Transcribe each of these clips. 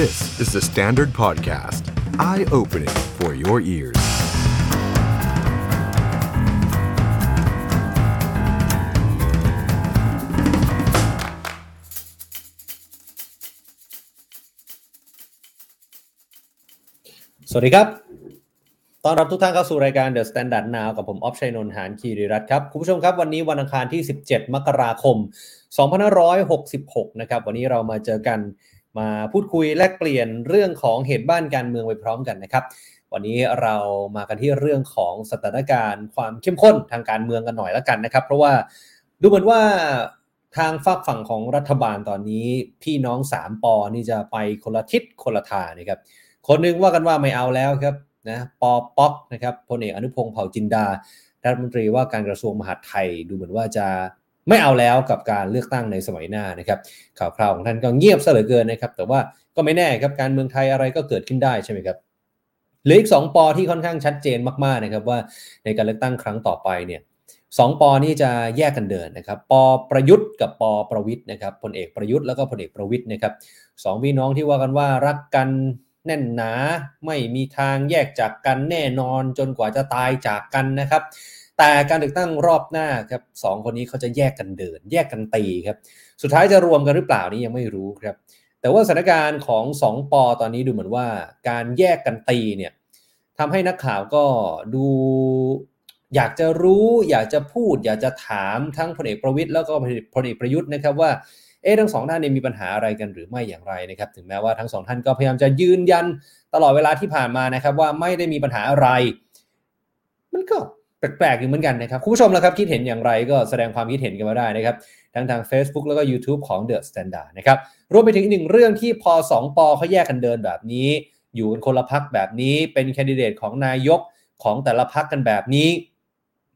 This is the Standard Podcast. Eye-opening for your ears. สวัสดีครับ ตอนรับทุกท่านเข้าสู่รายการ The Standard Now กับผม ออฟชัยนนท์ หานคีรีรัตครับ คุณผู้ชมครับ วันนี้วันอังคารที่ 17 มกราคม 2566 นะครับ วันนี้เรามาเจอกัน มาพูดคุยแลกเปลี่ยนเรื่องของเหตุบ้านการเมืองไปพร้อมกันนะครับ วันนี้เรามากันที่เรื่องของสถานการณ์ความเข้มข้นทางการเมืองกันหน่อยแล้วกันนะครับ เพราะว่าดูเหมือนว่าทางฝักฝั่งของรัฐบาลตอนนี้ พี่น้องสามปอนี่จะไปคนละทิศคนละทางนะครับ คนหนึงว่ากันว่าไม่เอาแล้วครับนะปอป๊อกนะครับพลเอกอนุพงศ์เผ่าจินดารัฐมนตรีว่าการกระทรวงมหาดไทยดูเหมือนว่าจะ ไม่เอาแล้วกับการเลือกตั้งในสมัยหน้านะครับ ข่าวคราวของท่านก็เงียบซะเหลือเกินนะครับ แต่ว่าก็ไม่แน่ครับการเมืองไทยอะไรก็เกิดขึ้นได้ใช่ไหมครับหลืออีกสองปอที่ค่อนข้างชัดเจนมากๆนะครับว่าในการเลือกตั้งครั้งต่อไปเนี่ยสองปอนี่จะแยกกันเดินนะครับปอประยุทธ์กับปอประวิทย์นะครับพลเอกประยุทธ์แล้วก็พลเอกประวิทย์นะครับสองพี่น้องที่ว่ากันว่ารักกันแน่นหนาไม่มีทางแยกจากกันแน่นอนจนกว่าจะตายจากกันนะครับ แต่การเลือกตั้งรอบหน้าครับสองคนนี้เขาจะแยกกันเดิน แยกกันตีครับ สุดท้ายจะรวมกันหรือเปล่านี่ยังไม่รู้ครับ แต่ว่าสถานการณ์ของสองปอตอนนี้ดูเหมือนว่า การแยกกันตีเนี่ยทำให้นักข่าวก็ดูอยากจะรู้อยากจะพูด อยากจะถามทั้งพลเอกประวิตยแล้วก็พลเอกประยุทธ์นะครับว่าเอ๊ะทั้งสองท่านเนี่ยมีปัญหาอะไรกันหรือไม่อย่างไรนะครับ ถึงแม้ว่าทั้งสองท่านก็พยายามจะยืนยันตลอดเวลาที่ผ่านมานะครับ ว่าไม่ได้มีปัญหาอะไร มันก็ แปลกๆอยู่เหมือนกันนะครับ คุณผู้ชมละครับ คิดเห็นอย่างไรก็แสดงความคิดเห็นกันมาได้นะครับ ทั้งทาง Facebook แล้วก็ YouTube ของ The Standard นะครับ รวมไปถึงอีกหนึ่งเรื่องที่พอสองปอเขาแยกกันเดินแบบนี้ อยู่กันคนละพักแบบนี้ เป็นแคนดิเดตของนายกของแต่ละพักกันแบบนี้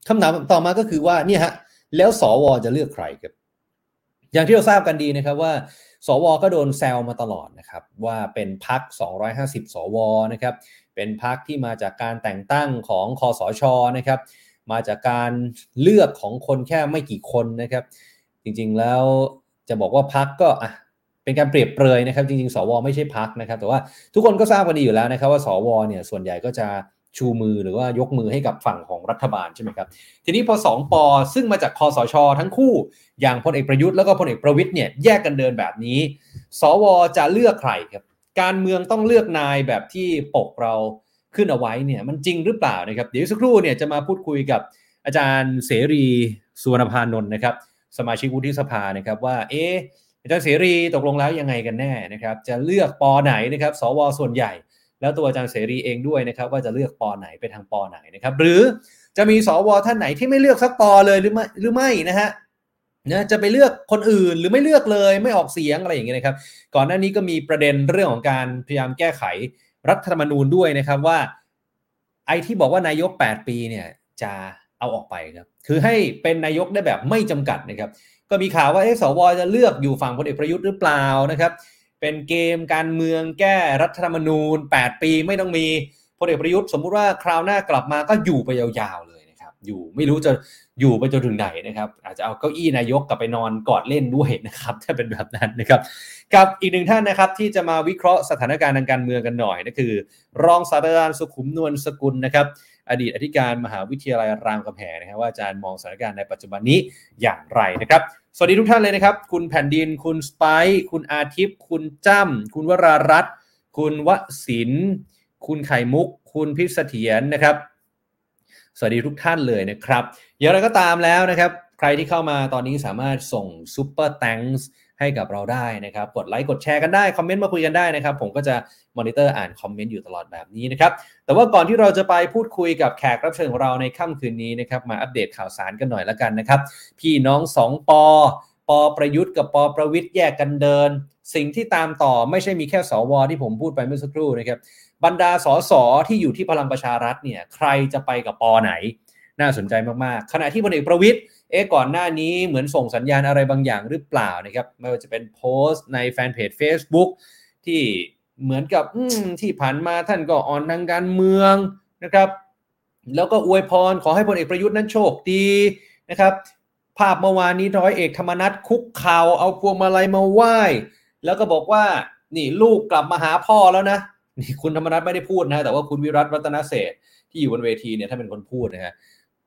คำถามต่อมาก็คือว่าเนี่ยฮะแล้วสวจะเลือกใครครับอย่างที่เราทราบกันดีนะครับว่า สวก็โดนแซวมาตลอดนะครับว่าเป็นพัก 250 สวนะครับเป็นพักที่มาจากการแต่งตั้งของคอสชนะครับ มาจากการเลือกของคนแค่ไม่กี่คนนะครับ จริงๆแล้วจะบอกว่าพักก็อะเป็นการเปรียบเปรยนะครับ จริงๆ สวไม่ใช่พักนะครับ แต่ว่าทุกคนก็ทราบกันดีอยู่แล้วนะครับ ว่าสวเนี่ยส่วนใหญ่ก็จะชูมือหรือว่ายกมือให้กับฝั่งของรัฐบาลใช่ไหมครับ ทีนี้พอสองปอซึ่งมาจากคอสช ทั้งคู่ อย่างพลเอกประยุทธ์แล้วก็พลเอกประวิทย์เนี่ยแยกกันเดินแบบนี้ สวจะเลือกใครครับ การเมืองต้องเลือกนายแบบที่ปกเรา ขึ้นเอาไว้เนี่ยมันจริงหรือเปล่านะครับ เดี๋ยวสักครู่เนี่ยจะมาพูดคุยกับอาจารย์เสรีสุวรรณพานนท์นะครับสมาชิกวุฒิสภานะครับว่าเอ๊ะอาจารย์เสรีตกลงแล้วยังไงกันแน่นะครับจะเลือกปอไหนนะครับสวส่วนใหญ่ แล้วตัวอาจารย์เสรีเองด้วยนะครับว่าจะเลือกปอไหนไปทางปอไหนนะครับหรือจะมีสวท่านไหนที่ไม่เลือกสักปอเลยหรือไม่หรือไม่นะฮะนะจะไปเลือกคนอื่นหรือไม่เลือกเลยไม่ออกเสียงอะไรอย่างเงี้ยนะครับ ก่อนหน้านี้ก็มีประเด็นเรื่องของการพยายามแก้ไข รัฐธรรมนูญด้วยนะครับว่า ไอ้ที่บอกว่านายก 8 ปีเนี่ยจะเอาออกไปครับ คือให้เป็นนายกได้แบบไม่จำกัดนะครับ ก็มีข่าวว่าเอ๊ะสวจะเลือกอยู่ฝั่งพลเอกประยุทธ์หรือเปล่านะครับ เป็นเกมการเมืองแก้รัฐธรรมนูญ 8 ปีไม่ต้องมีพลเอกประยุทธ์สมมุติว่าคราวหน้ากลับมาก็อยู่ไปยาวๆเลย อยู่ ไม่รู้จะอยู่ไปจนถึงไหนนะครับ อาจจะเอาเก้าอี้นายกกลับไปนอนกอดเล่นด้วยนะครับถ้าเป็นแบบนั้นนะครับ กับอีกหนึ่งท่านนะครับที่จะมาวิเคราะห์สถานการณ์ทางการเมืองกันหน่อยนั่นคือ รองศาสตราจารย์สุขุมนวลสกุลนะครับ อดีตอธิการมหาวิทยาลัยรามคำแหงนะครับว่าอาจารย์มองสถานการณ์ในปัจจุบันนี้อย่างไรนะครับสวัสดีทุกท่านเลยนะครับ คุณแผ่นดิน คุณสไปค์คุณอาทิตย์ คุณจ้ำ คุณวรารัตน์ คุณวศิน คุณไข่มุก คุณพิษเสถียรนะครับ สวัสดีทุกท่านเลยนะครับ อย่างไรก็ตามแล้วนะครับ ใครที่เข้ามาตอนนี้สามารถส่ง Super Thanks ให้กับเราได้นะครับ กดไลค์กดแชร์กันได้ คอมเมนต์มาคุยกันได้นะครับ ผมก็จะมอนิเตอร์อ่านคอมเมนต์อยู่ตลอดแบบนี้นะครับ แต่ว่าก่อนที่เราจะไปพูดคุยกับแขกรับเชิญของเราในค่ำคืนนี้นะครับ มาอัปเดตข่าวสารกันหน่อยละกันนะครับ พี่น้องสองปอปอประยุทธ์กับปอประวิตรแยกกันเดิน สิ่งที่ตามต่อไม่ใช่มีแค่สวที่ผมพูดไปเมื่อสักครู่นะครับ บรรดาสสที่อยู่ที่พลังประชารัฐเนี่ยใครจะไปกับปอไหน น่าสนใจมากๆ ขณะที่พลเอกประวิทย์เอ๊ะก่อนหน้านี้เหมือนส่งสัญญาณอะไรบางอย่างหรือเปล่านะครับไม่ว่าจะเป็นโพสต์ในแฟนเพจ Facebook ที่เหมือนกับที่ผ่านมาท่านก็อ่อนทางการเมืองนะครับ แล้วก็อวยพรขอให้พลเอกประยุทธ์นั้นโชคดีนะครับ ภาพเมื่อวานนี้ร้อยเอกธรรมนัฐคุกเข่าเอาพวงมาลัยมาไหว้ แล้วก็บอกว่านี่ลูกกลับมาหาพ่อแล้วนะ นี่คุณธรรมนัฐไม่ได้พูดนะแต่ว่าคุณวิรัตรัตนเศษที่อยู่บนเวทีเนี่ยถ้าเป็นคนพูดนะฮะ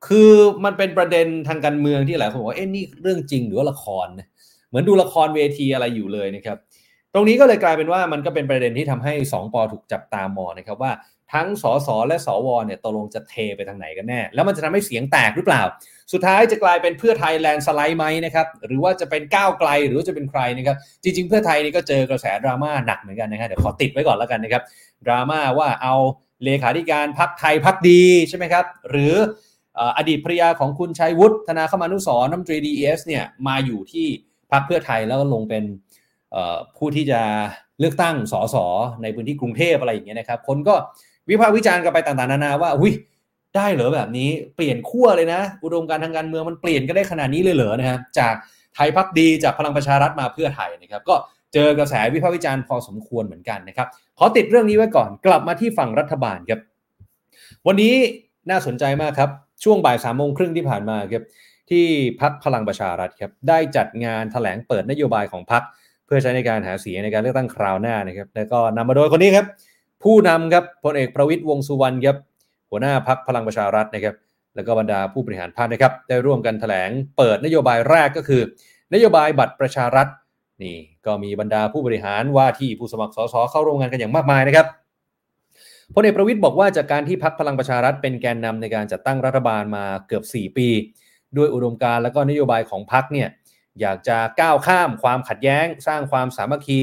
คือมันเป็นประเด็นทางการเมืองที่หลายคนบอกว่าเอ๊ะนี่เรื่องจริงหรือว่าละครนะเหมือนดูละครเวทีอะไรอยู่เลยนะครับ ตรงนี้ก็เลยกลายเป็นว่ามันก็เป็นประเด็นที่ทำให้ 2ปอถูกจับตามองนะครับว่า ทั้งสสและสวเนี่ยตกลงจะเทไปทางไหนกันแน่ แล้วมันจะทำให้เสียงแตกหรือเปล่า สุดท้ายจะกลายเป็นเพื่อไทยแลนสไลด์ไหมนะครับ หรือว่าจะเป็นก้าวไกลหรือว่าจะเป็นใครนะครับ จริง ๆ เพื่อไทยนี่ก็เจอกระแสดราม่าหนักเหมือนกันนะครับเดี๋ยวขอติดไว้ก่อนแล้วกันนะครับ ดราม่าว่าเอาเลขาธิการพักไทยพักดีใช่ไหมครับ หรืออดีตภรรยาของคุณชัยวุฒิธนาคมานุสรน้ำตรีดีเอสเนี่ยมาอยู่ที่พักเพื่อไทยแล้วก็ลงเป็นผู้ที่จะเลือกตั้งสสในพื้นที่กรุงเทพอะไรอย่างเงี้ยนะครับ คนก็ วิพากษ์วิจารณ์กันไปต่างๆนานาว่าอุ้ยได้เหรอแบบนี้เปลี่ยนขั้วเลยนะ อุดมการทางการเมืองมันเปลี่ยนก็ได้ขนาดนี้เลยเหรอนะครับจากไทยพักดีจากพลังประชารัฐมาเพื่อไทยนะครับ ก็เจอกระแสวิพากษ์วิจารณ์พอสมควรเหมือนกันนะครับ ขอติดเรื่องนี้ไว้ก่อนกลับมาที่ฝั่งรัฐบาลครับ วันนี้น่าสนใจมากครับ ช่วงบ่ายสามโมงครึ่งที่ผ่านมาครับที่พักพลังประชารัฐครับได้จัดงานถแถลงเปิดนโยบายของพักเพื่อใช้ในการหาเสียงในการเลือกตั้งคราวหน้านะครับ แล้วก็นำมาโดยคนนี้ครับ ผู้นำครับพลเอกประวิตยวงสุวรรณครับหัวหน้าพักพลังประชารัฐนะครับ แล้วก็บรรดาผู้บริหารพรรคนะครับ ได้ร่วมกันถแถลงเปิดนโยบายแรกก็คือ นโยบายบัตรประชารัฐนี่ก็มีบรรดาผู้บริหารว่าที่ผู้สมัครสสเข้าร่วมงานกันอย่างมากมายนะครับพลเอกประวิตยบอกว่าจากการที่พักพลังประชารัฐเป็นแกนนำในการจัดตั้งรัฐบาลมาเกือบ 4 ปี ด้วยอุดมการและก็นโยบายของพักเนี่ยอยากจะก้าวข้ามความขัดแย้ง สร้างความสามัคคี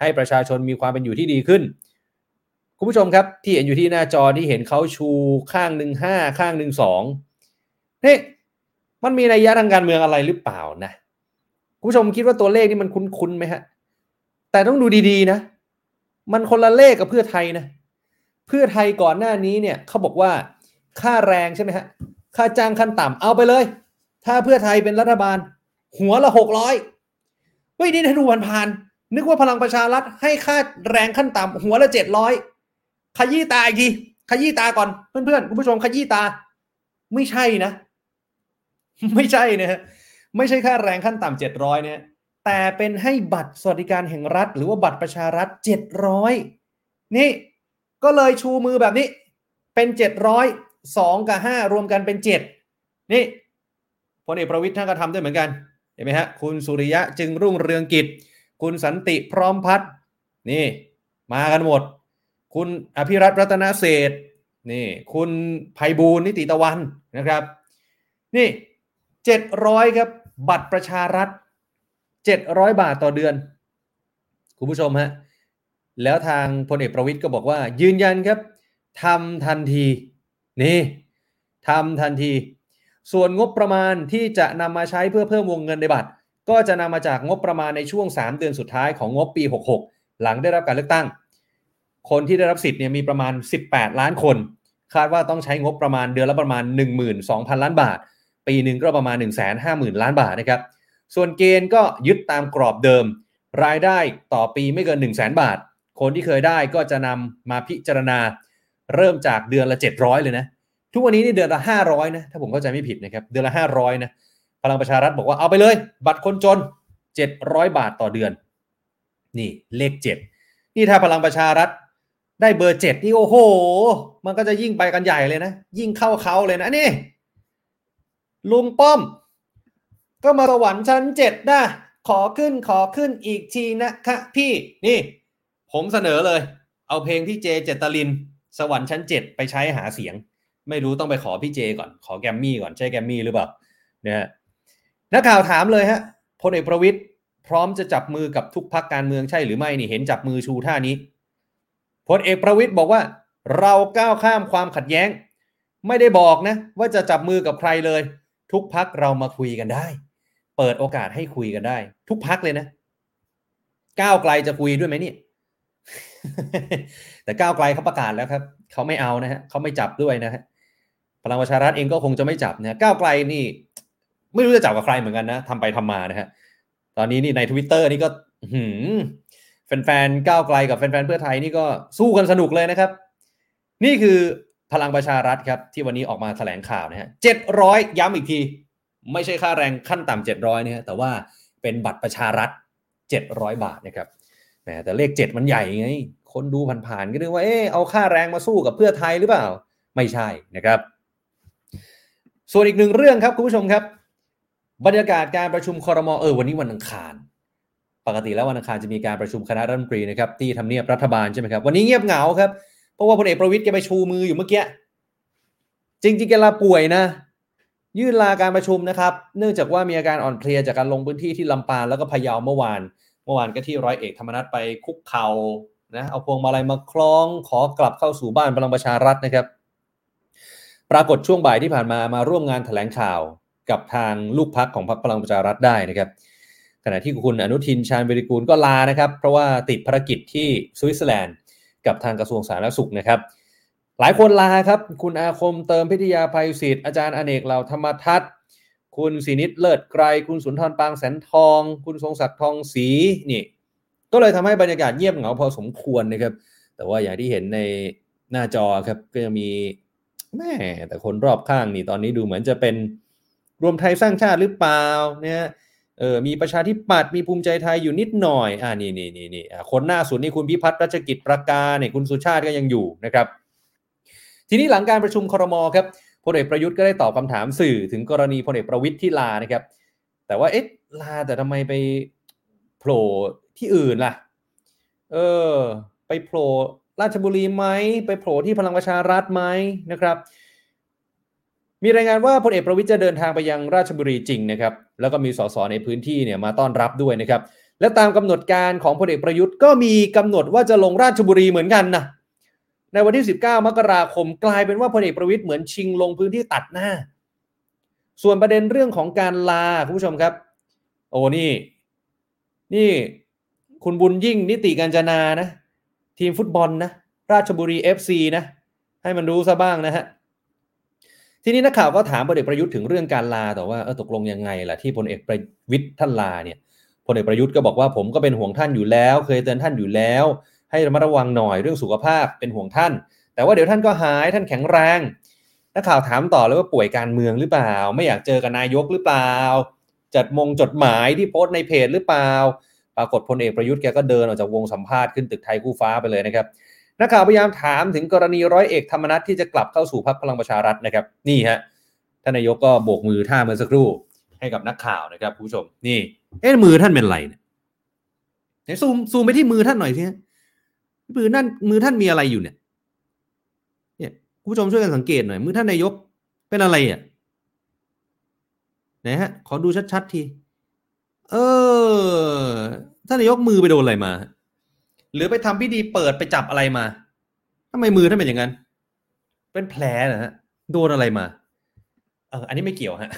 ให้ประชาชนมีความเป็นอยู่ที่ดีขึ้น คุณผู้ชมครับที่เห็นอยู่ที่หน้าจอที่เห็นเขาชูข้างหนึ่งห้าข้างหนึ่งสองนี่มันมีนัยยะทางการเมืองอะไรหรือเปล่านะคุณผู้ชมคิดว่าตัวเลขนี่มันคุ้นๆไหมฮะ แต่ต้องดูดีๆนะ มันคนละเลขกับเพื่อไทยนะ เพื่อไทยก่อนหน้านี้เนี่ยเขาบอกว่าค่าแรงใช่ไหมฮะ ค่าจ้างขั้นต่ำเอาไปเลย ถ้าเพื่อไทยเป็นรัฐบาล หัวละหกร้อยเฮ้ยนี่ถ้าดูผ่านๆนึกว่าพลังประชารัฐให้ค่าแรงขั้นต่ำหัวละเจ็ดร้อย ขยี้ตาอีกทีขยี้ตาก่อนเพื่อนๆคุณผู้ชมขยี้ตา ไม่ใช่นะ ไม่ใช่นะฮะไม่ใช่ค่าแรงขั้นต่ำเจ็ดร้อยเนี่ยแต่เป็นให้บัตรสวัสดิการแห่งรัฐ หรือว่าบัตรประชารัฐเจ็ดร้อยนี่ก็เลยชูมือแบบนี้ เป็นเจ็ดร้อยสองกับห้ารวมกันเป็นเจ็ดนี่พลเอกประวิทย์ท่านก็ทำด้วยเหมือนกันเห็นไหมฮะคุณสุริยะจึงรุ่งเรืองกิจ คุณสันติพร้อมพัฒนี่ มากันหมด คุณอภิรัตรัตนเศษนี่คุณภัยบูลนิติตะวันนะครับ นี่เจ็ดร้อยครับบัตรประชารัฐเจ็ดร้อยบาทต่อเดือน คุณผู้ชมฮะแล้วทางพลเอกประวิทย์ก็บอกว่า ยืนยันครับทำทันทีนี่ทำทันที ส่วนงบประมาณที่จะนำมาใช้เพื่อเพิ่มวงเงินในบัตร ก็จะนำมาจากงบประมาณในช่วง 3 เดือนสุดท้ายของงบปี 66 หลังได้รับการเลือกตั้ง คนที่ได้รับสิทธิ์เนี่ยมีประมาณ 18 ล้านคน คาดว่าต้องใช้งบประมาณเดือนละประมาณ 12,000 ล้านบาท ปีหนึ่งก็ประมาณ 150,000 ล้านบาทนะครับ ส่วนเกณฑ์ก็ยึดตามกรอบเดิม รายได้ต่อปีไม่เกิน 1 0 0 0 0แบาท คนที่เคยได้ก็จะนำมาพิจารณา เริ่มจากเดือนละ 700 เลยนะ ทุกวันนี้นี่เดือนละ 500 นะ ถ้าผมเข้าใจไม่ผิดนะครับ เดือนละ 500 นะ พลังประชารัฐบอกว่าเอาไปเลย บัตรคนจน 700 บาทต่อเดือน นี่เลข 7 นี่ถ้าพลังประชารัฐ ได้เบอร์7นี่โอ้โห มันก็จะยิ่งไปกันใหญ่เลยนะ ยิ่งเข้าเขาเลยนะนี่ลุงป้อม ก็มาสวรรค์ชั้นเจ็ดนะขอขึ้นขอขึ้นอีกทีนะคะพี่นี่ ผมเสนอเลย เอาเพลงพี่เจเจตลิน สวรรค์ชั้นเจ็ดไปใช้หาเสียง ไม่รู้ต้องไปขอพี่เจก่อน ขอแกมมี่ก่อนใช่แกมมี่หรือเปล่าเนะฮะนักข่าวถามเลยฮะพลเอกประวิตยพร้อมจะจับมือกับทุกพักการเมืองใช่หรือไม่นี่เห็นจับมือชูท่านี้ พลเอกประวิตยบอกว่า เราก้าวข้ามความขัดแย้ง ไม่ได้บอกนะ ว่าจะจับมือกับใครเลย ทุกพักเรามาคุยกันได้ เปิดโอกาสให้คุยกันได้ ทุกพักเลยนะ ก้าวไกลจะคุยด้วยไหมนี่แต่ก้าวไกลเขาประกาศแล้วครับเขาไม่เอานะฮะเขาไม่จับด้วยนะฮะพลังประชารัฐเองก็คงจะไม่จับนะก้าวไกลนี่ ไม่รู้จะจับกับใครเหมือนกันนะทำไปทำมานะฮะตอนนี้นี่ในทวิตเตอร์นี่ก็หืม แฟนๆก้าวไกลกับแฟนๆเพื่อไทยนี่ก็สู้กันสนุกเลยนะครับ นี่คือพลังประชารัฐครับที่วันนี้ออกมาแถลงข่าวนะฮะเจ็ดร้อยย้ำอีกที ไม่ใช่ค่าแรงขั้นต่ำเจ็ดร้อยนะฮะแต่ว่าเป็นบัตรประชารัฐเจ็ดร้อยบาทนะครับแต่เลขเจ็ดมันใหญ่ไง คนดูผ่านๆก็นึกว่าเออเอาค่าแรงมาสู้กับเพื่อไทยหรือเปล่า ไม่ใช่นะครับ ส่วนอีกหนึ่งเรื่องครับคุณผู้ชมครับ บรรยากาศการประชุมคอรมอเออวันนี้วันอังคาร ปกติแล้ววันอังคารจะมีการประชุมคณะรัฐมนตรีนะครับที่ทำเนียบรัฐบาลใช่ไหมครับ วันนี้เงียบเหงาครับ เพราะว่าพลเอกประวิตยแกไปชูมืออยู่เมื่อกี้ จริงๆแกลาป่วยนะ ยื่นลาการประชุมนะครับ เนื่องจากว่ามีอาการอ่อนเพลียจากการลงพื้นที่ที่ลำปางแล้วก็พะเยาเมื่อวาน เมื่อวานก็ที่ร้อยเอกธรรมนัฐไปคุกเขา่านะเอาพวงมาลัยมาคล้องขอกลับเข้าสู่บ้านพลังประชารัฐนะครับ ปรากฏช่วงบ่ายที่ผ่านมามาร่วมงานถแถลงข่าวกับทางลูกพักของพรรคพลังประชารัฐได้นะครับ ณะที่คุณอนุทินชาญวิริกูลก็ลานะครับ เพราะว่าติดภารกิจที่สวิตเซอร์แลนด์ กับทางกระทรวงสาธารณสุขนะครับ หลายคนลาครับ คุณอาคมเติมพิทยาภัยศิษย์อาจารย์อเนกเหล่าธรรมทัศน์คุณศรีนิตเลิศไกร คุณสุนทรปางแสนทอง คุณทรงศักดิ์ทองศรีนี่ ก็เลยทำให้บรรยากาศเงียบเหงาพอสมควรนะครับ แต่ว่าอย่างที่เห็นในหน้าจอครับก็จะมีแม่แต่คนรอบข้างนี่ตอนนี้ดูเหมือนจะเป็นรวมไทยสร้างชาติหรือเปล่าเนี่ย เออมีประชาธิปัตย์มีภูมิใจไทยอยู่นิดหน่อยอ่านี่นี่นี่นี่คนหน้าสุดนี่คุณพิพัฒน์รัชกิจประการเนี่ยคุณสุชาติก็ยังอยู่นะครับ ทีนี้หลังการประชุมครมครับพลเอกประยุทธ์ก็ได้ตอบคำถามสื่อถึงกรณีพลเอกประวิทย์ที่ลานะครับ แต่ว่าเอ๊ะลาแต่ทำไมไปโผล่ที่อื่นล่ะ เออ ไปโผล่ราชบุรีไหมไปโผล่ที่พลังประชารัฐไหมนะครับ มีรายงานว่าพลเอกประวิทย์จะเดินทางไปยังราชบุรีจริงนะครับ แล้วก็มีสสในพื้นที่เนี่ยมาต้อนรับด้วยนะครับ และตามกำหนดการของพลเอกประยุทธ์ก็มีกำหนดว่าจะลงราชบุรีเหมือนกันนะ ในวันที่ 19 มกราคมกลายเป็นว่าพลเอกประวิทย์เหมือนชิงลงพื้นที่ตัดหน้า ส่วนประเด็นเรื่องของการลาคุณผู้ชมครับ โอ้นี่ นี่คุณบุญยิ่งนิติการจนานะ ทีมฟุตบอลนะ ราชบุรี FC นะ ให้มันรู้ซะบ้างนะฮะ ทีนี้นักข่าวก็ถามพลเอกประยุทธ์ถึงเรื่องการลาแต่ว่าเออตกลงยังไงล่ะที่พลเอกประวิทย์ท่านลาเนี่ยพลเอกประยุทธ์ก็บอกว่าผมก็เป็นห่วงท่านอยู่แล้ว เคยเตือนท่านอยู่แล้ว ให้ระมัดระวังหน่อยเรื่องสุขภาพเป็นห่วงท่าน แต่ว่าเดี๋ยวท่านก็หายท่านแข็งแรงนักข่าวถามต่อเลยว่าป่วยการเมืองหรือเปล่า ไม่อยากเจอกับนายกหรือเปล่า จัดมงจดหมายที่โพสต์ในเพจหรือเปล่า ปรากฏพลเอกประยุทธ์แกก็เดินออกจากวงสัมภาษณ์ขึ้นตึกไทยคู่ฟ้าไปเลยนะครับ นักข่าวพยายามถามถึงกรณีร้อยเอกธรรมนัฐที่จะกลับเข้าสู่พรรคพลังประชารัฐนะครับ นี่ฮะท่านนายกก็โบกมือท่าเมื่อสักครู่ให้กับนักข่าวนะครับผู้ชม นี่เอ๊ะมือท่านเป็นไรเนี่ยซูมซูมไปที่มือท่านหน่อยสิฮะมือนั่นมือท่านมีอะไรอยู่เนี่ย เนี่ยผู้ชมช่วยกันสังเกตหน่อยมือท่านนายกเป็นอะไรอะไหนฮะ ขอดูชัดๆที เออท่านนายกมือไปโดนอะไรมา หรือไปทำพิธีเปิดไปจับอะไรมาทำไมมือท่านเป็นอย่างนั้น เป็นแผลนะฮะโดนอะไรมา เอออันนี้ไม่เกี่ยวฮะ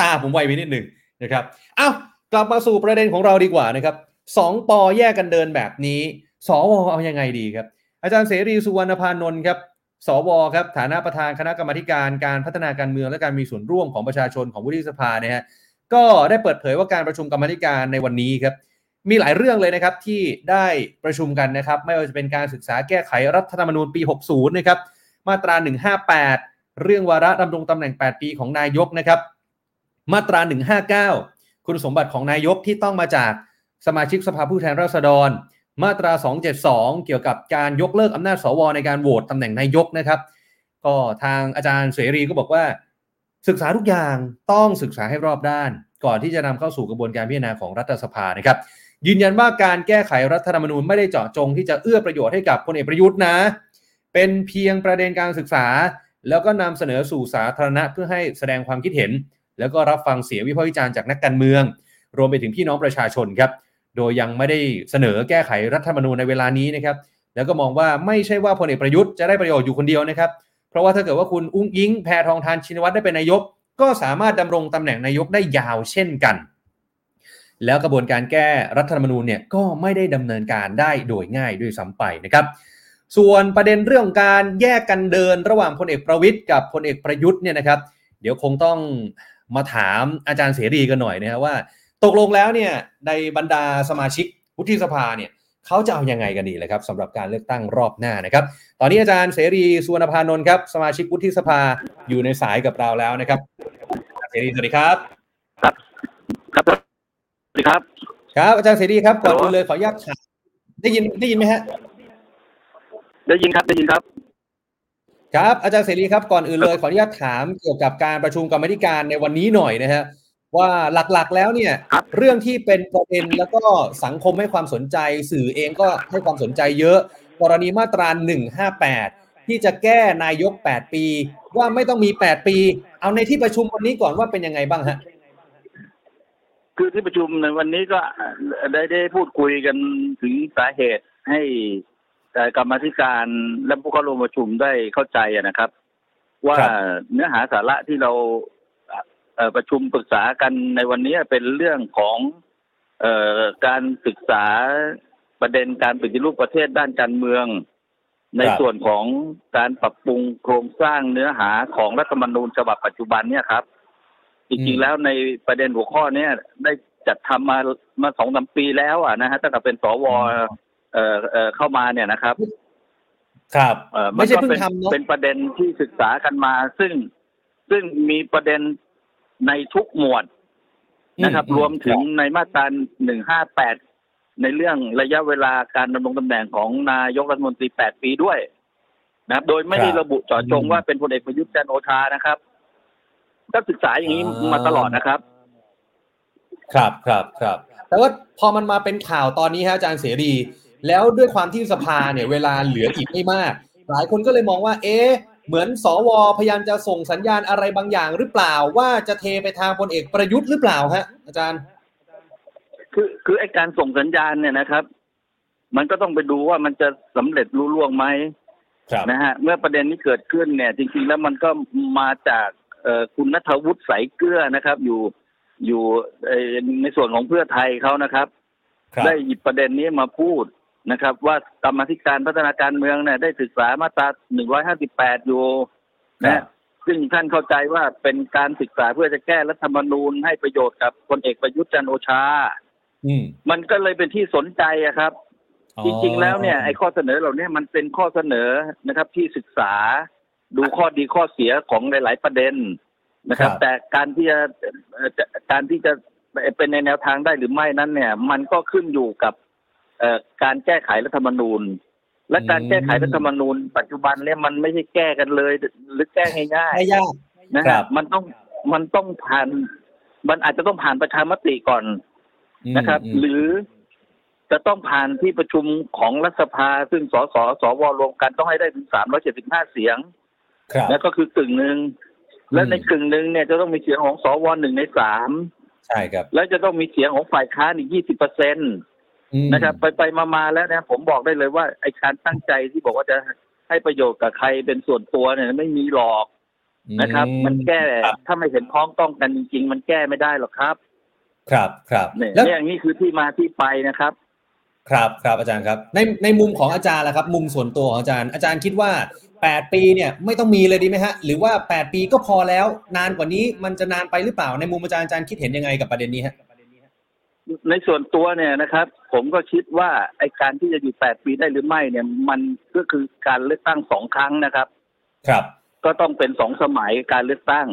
ตาผมไวไปนิดหนึ่งนะครับเอ้ากลับมาสู่ประเด็นของเราดีกว่านะครับสองปอแยกกันเดินแบบนี้ สวเอายังไงดีครับ อาจารย์เสรีสุวรรณพานนท์ครับสวครับฐานะประธานคณะกรรมการการพัฒนาการเมืองและการมีส่วนร่วมของประชาชนของวุฒิสภาเนี่ยฮะก็ได้เปิดเผยว่าการประชุมกรรมธิการในวันนี้ครับ มีหลายเรื่องเลยนะครับที่ได้ประชุมกันนะครับ ไม่ว่าจะเป็นการศึกษาแก้ไขรัฐธรรมนูญปี 60 นะครับ มาตรา 158 เรื่องวาระดำรงตำแหน่ง 8 ปีของนายกนะครับ มาตรา 159 คุณสมบัติของนายกที่ต้องมาจากสมาชิกสภาผู้แทนราษฎร มาตรา 272 เกี่ยวกับการยกเลิกอำนาจสวในการโหวตตำแหน่งนายกนะครับ ก็ทางอาจารย์เสรีก็บอกว่า ศึกษาทุกอย่างต้องศึกษาให้รอบด้าน ก่อนที่จะนำเข้าสู่กระบวนการพิจารณาของรัฐสภานะครับ ยืนยันว่าการแก้ไขรัฐธรรมนูญไม่ได้เจาะจงที่จะเอื้อประโยชน์ให้กับพลเอกประยุทธ์นะ เป็นเพียงประเด็นการศึกษา แล้วก็นำเสนอสู่สาธารณะเพื่อให้แสดงความคิดเห็น แล้วก็รับฟังเสียงวิพากษ์วิจารณ์จากนักการเมือง รวมไปถึงพี่น้องประชาชนครับ โดยยังไม่ได้เสนอแก้ไขรัฐธรรมนูญในเวลานี้นะครับ แล้วก็มองว่าไม่ใช่ว่าพลเอกประยุทธ์จะได้ประโยชน์อยู่คนเดียวนะครับ เพราะว่าถ้าเกิดว่าคุณอุ้งอิงแพทองทานชินวัตรได้เป็นนายก ก็สามารถดำรงตำแหน่งนายกได้ยาวเช่นกัน แล้วกระบวนการแก้รัฐธรรมนูญเนี่ยก็ไม่ได้ดำเนินการได้โดยง่ายด้วยซ้ำไปนะครับ ส่วนประเด็นเรื่องการแยกกันเดินระหว่างพลเอกประวิทย์กับพลเอกประยุทธ์เนี่ยนะครับ เดี๋ยวคงต้องมาถามอาจารย์เสรีกันหน่อยนะครับว่า ตกลงแล้วเนี่ยในบรรดาสมาชิกวุฒิสภาเนี่ยเขาจะเอายังไงกันดีเลยครับสำหรับการเลือกตั้งรอบหน้านะครับ ตอนนี้อาจารย์เสรีสุวรรณพานนท์ครับสมาชิกวุฒิสภาอยู่ในสายกับเราแล้วนะครับ เสรีสวัสดีครับ ครับ ครับสวัสดีครับ ครับ อาจารย์เสรีครับก่อนอื่นเลยขออนุญาตถามได้ยินได้ยินไหมฮะ ได้ยินครับได้ยินครับ ครับ อาจารย์เสรีครับก่อนอื่นเลยขออนุญาตถามเกี่ยวกับการประชุมกรรมาธิการในวันนี้หน่อยนะฮะว่าหลักๆแล้วเนี่ยครับเรื่องที่เป็นประเด็นแล้วก็สังคมให้ความสนใจ สื่อเองก็ให้ความสนใจเยอะ กรณีมาตรา158 ที่จะแก้นายก 8 ปี ว่าไม่ต้องมี 8 ปี เอาในที่ประชุมวันนี้ก่อนว่าเป็นยังไงบ้างฮะ คือที่ประชุมในวันนี้ก็ได้ได้พูดคุยกันถึงสาเหตุให้เอ่อกรรมาธิการและผู้เข้าร่วมประชุมได้เข้าใจอะนะครับ ว่าครับเนื้อหาสาระที่เราเอ่อประชุมปรึกษากันในวันนี้เป็นเรื่องของเอ่อการศึกษาประเด็นการปฏิรูปประเทศด้านการเมือง ในส่วนของการปรับปรุงโครงสร้างเนื้อหาของรัฐธรรมนูญฉบับปัจจุบันเนี่ยครับ จริงๆแล้วในประเด็นหัวข้อเนี้ยได้จัดทำมามาสองสามปีแล้วอะนะฮะตั้งแต่เป็นสวเอ่อเอ่อเข้ามาเนี่ยนะครับ ครับเอ่อไม่ใช่ก็เพิ่งเป็นทำเนาะเป็นประเด็นที่ศึกษากันมา ซึ่งซึ่งมีประเด็นในทุกหมวดนะครับอืมรวมถึงครับในมาตราหนึ่งห้าแปดในเรื่องระยะเวลาการดำรงตำแหน่งของนายกรัฐมนตรีแปดปีด้วยนะครับ โดยไม่ได้ระบุเจาะจงว่าเป็นพลเอกประยุทธ์จันทร์โอชานะครับ ก็ศึกษาอย่างนี้มาตลอดนะครับ ครับครับครับแต่ว่าพอมันมาเป็นข่าวตอนนี้ฮะอาจารย์เสรี แล้วด้วยความที่สภาเนี่ย เวลาเหลืออีกไม่มาก หลายคนก็เลยมองว่า เอ๊ะเหมือนสวพยายามจะส่งสัญญาณอะไรบางอย่างหรือเปล่าว่าจะเทไปทางพลเอกประยุทธ์หรือเปล่าฮะ อาจารย์ คือคือไอการส่งสัญญาณเนี่ยนะครับ มันก็ต้องไปดูว่ามันจะสำเร็จรุ่ล่วงไหมครับนะฮะเมื่อประเด็นนี้เกิดขึ้นเนี่ย จริง ๆ แล้วมันก็มาจากเอ่อ คุณนัทวุฒิใสายเกลือนะครับ อยู่อยู่เอ่อในส่วนของเพื่อไทยเขานะครับครับ ได้หยิบประเด็นนี้มาพูดนะครับ ว่ากรรมาธิการพัฒนาการเมืองเนี่ยได้ศึกษามาตรา158 อยู่ครันะบซึ่งท่านเข้าใจว่าเป็นการศึกษาเพื่อจะแก้รัฐธรรมนูญให้ประโยชน์กับพลเอกประยุทธ์จันทร์โอชา อืมมันก็เลยเป็นที่สนใจอะครับอ๋อจริง ๆ แล้วเนี่ยไอ้ข้อเสนอเหล่านี้มันเป็นข้อเสนอนะครับ ที่ศึกษา ดูข้อดีข้อเสียของหลาย ๆ ประเด็นนะครับ แต่การที่จะเอ่อจะการที่จะเป็นในแนวทางได้หรือไม่นั้น เนี่ย มันก็ขึ้นอยู่กับเอ่อการแก้ไขรัฐธรรมนูญ และการแก้ไขรัฐธรรมนูญ ปัจจุบันเนี่ยมันไม่ใช่แก้กันเลย หรือแก้ง่ายไม่ยากๆนะครัฮะบมันต้องมันต้องผ่าน มันอาจจะต้องผ่านประชามติก่อนอืมนะครับอืมหรือจะต้องผ่านที่ประชุมของรัฐสภา ซึ่งสสสวรวมกันต้องให้ได้ถึงสามร้อยเจ็ดสิบห้าเสียงครับ แล้วก็คือกึ่งหนึ่งและในกึ่งหนึ่งเนี่ยจะต้องมีเสียงของสวหนึ่งในสามใช่ครับ แล้วจะต้องมีเสียงของฝ่ายค้านอีกยี่สิบเปอร์เซ็นตอืมนะครับ ไปไปมามาแล้วเนี่ยผมบอกได้เลยว่าไอ้การตั้งใจที่บอกว่าจะให้ประโยชน์กับใครเป็นส่วนตัวเนี่ยไม่มีหรอกนะครับอืมันแก้ครับถ้าไม่เห็นพ้องต้องกันจริง ๆ มันแก้ไม่ได้หรอกครับ ครับครับเนี่ยแล้วเนี่ยอย่างนี้คือที่มาที่ไปนะครับ ครับครับอาจารย์ครับในในมุมของอาจารย์ล่ะครับ มุมส่วนตัวของอาจารย์ อาจารย์คิดว่า 8 ปีเนี่ยไม่ต้องมีเลยดีไหมฮะ หรือว่า 8 ปีก็พอแล้ว นานกว่านี้มันจะนานไปหรือเปล่า ในมุมอาจารย์อาจารย์คิดเห็นยังไงกับประเด็นนี้ฮะในส่วนตัวเนี่ยนะครับ ผมก็คิดว่าไอการที่จะอยู่แปดปีได้หรือไม่เนี่ย มันก็คือการเลือกตั้งสองครั้งนะครับ ครับ ก็ต้องเป็นสองสมัยการเลือกตั้ง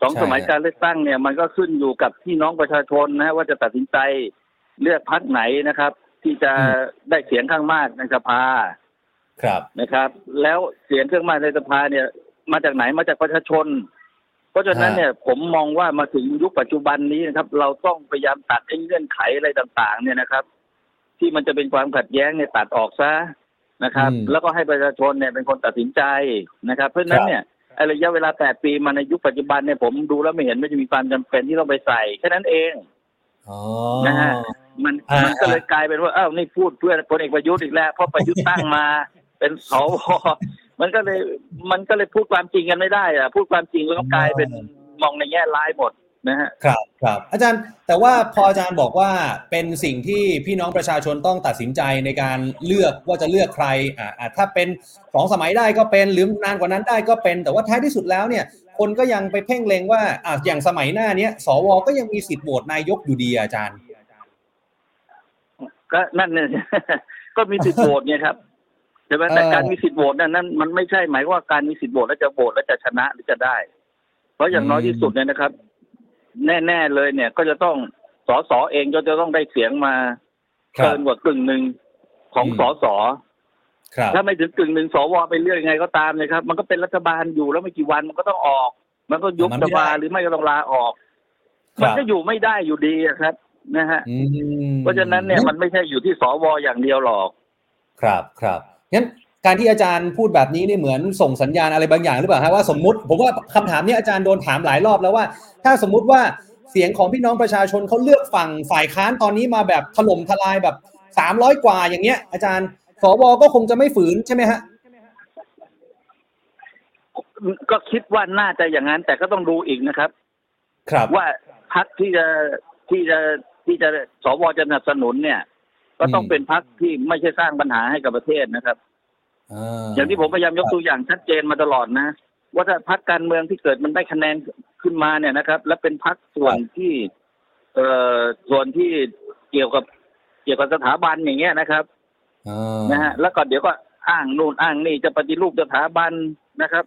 สองใช่สมัยฮะการเลือกตั้งเนี่ย มันก็ขึ้นอยู่กับพี่น้องประชาชนนะว่าจะตัดสินใจเลือกพรรคไหนนะครับ ที่จะได้เสียงข้างมากในสภาครับนะครับ แล้วเสียงข้างมากในสภาเนี่ย มาจากไหนมาจากประชาชน เพราะฉะนั้นเนี่ย ผมมองว่ามาถึงยุคปัจจุบันนี้นะครับ เราต้องพยายามตัดไอ้เงื่อนไขอะไรต่าง ๆ เนี่ยนะครับ ที่มันจะเป็นความขัดแย้งเนี่ยตัดออกซะนะครับอืมแล้วก็ให้ประชาชนเนี่ยเป็นคนตัดสินใจนะครับ เพราะฉะนั้นเนี่ยไอ้ระยะเวลา8ปีมาในยุคปัจจุบันเนี่ยผมดูแล้วไม่เห็นไม่จะมีความจำเป็นที่ต้องไปใส่แค่นั้นเองอ๋อนะฮะ มันอ่ามัมันก็เลยกลายเป็นว่าอ้าวนี่พูดเพื่อพลเอกประยุทธ์อีกแล้วเพราะประยุทธ์ตั้งมา เป็นสวมันก็เลยมันก็เลยพูดความจริงกันไม่ได้อะพูดความจริงแล้วก็กลายเป็นมองในแง่ร้ายหมดนะฮะครับครับ อาจารย์แต่ว่าพออาจารย์บอกว่าเป็นสิ่งที่พี่น้องประชาชนต้องตัดสินใจในการเลือกว่าจะเลือกใครอ่าอ่าถ้าเป็นสองสมัยได้ก็เป็นหรือนานกว่านั้นได้ก็เป็น แต่ว่าท้ายที่สุดแล้วเนี่ย คนก็ยังไปเพ่งเล็งว่าอ่าอย่างสมัยหน้าเนี้ยสวก็ยังมีสิทธิ์โหวตนายกอยู่ดีอะอาจารย์ ก็นั่นเนี่ย ก็มีสิทธิ์โหวตไงครับใช่ไหมแต่เออการมีสิทธิ์โหวตนั้นนั้นมันไม่ใช่หมายว่าการมีสิทธิ์โหวตแล้วจะโหวตแล้วจะชนะหรือจะได้ เพราะอย่างน้อยที่สุดเนี่ยนะครับ แน่ๆเลยเนี่ย ก็จะต้องสสเองก็จะต้องได้เสียงมาครับเกินกว่ากึ่งหนึ่งของอืมสสครับถ้าไม่ถึงกึ่งหนึ่งสวไปเลือกยังไงก็ตามเลยครับ มันก็เป็นรัฐบาลอยู่แล้วไม่กี่วันมันก็ต้องออก มันก็ยุบมันสไม่ได้ภาหรือไม่ก็ต้องลาออกครับมันก็อยู่ไม่ได้อยู่ดีอะครับ นะฮะอืมเพราะฉะนั้นเนี่ยมันไม่ใช่อยู่ที่สวอย่างเดียวหรอก ครับครับงั้นการที่อาจารย์พูดแบบนี้นี่เหมือนส่งสัญญาณอะไรบางอย่างหรือเปล่าฮะว่าสมมติ ผมว่าคำถามเนี้อาจารย์โดนถามหลายรอบแล้วว่า ถ้าสมมุติว่าเสียงของพี่น้องประชาชนเขาเลือกฝั่งฝ่ายค้านตอนนี้มาแบบถล่มทลายแบบสามร้อยกว่าอย่างเงี้ย อาจารย์สวก็คงจะไม่ฝืนใช่ไหมฮะก็คิดว่าน่าจะอย่างนั้น แต่ก็ต้องดูอีกนะครับ ครับว่าพักที่จะที่จะ ที่จะสวจะสนับสนุนเนี่ย ก็ต้องอืมเป็นพักที่ไม่ใช่สร้างปัญหาให้กับประเทศนะครับอย่างที่ผมพยายามยกตัวอย่างชัดเจนมาตลอดนะ ว่าถ้าพักการเมืองที่เกิดมันได้คะแนนขึ้นมาเนี่ยนะครับ และเป็นพักส่วนที่ เอ่อส่วนที่เกี่ยวกับเกี่ยวกับสถาบันอย่างเงี้ยนะครับอ่านะฮะแล้วก็เดี๋ยวก็อ้างนู่นอ้างนี่จะปฏิรูปสถาบันนะครับ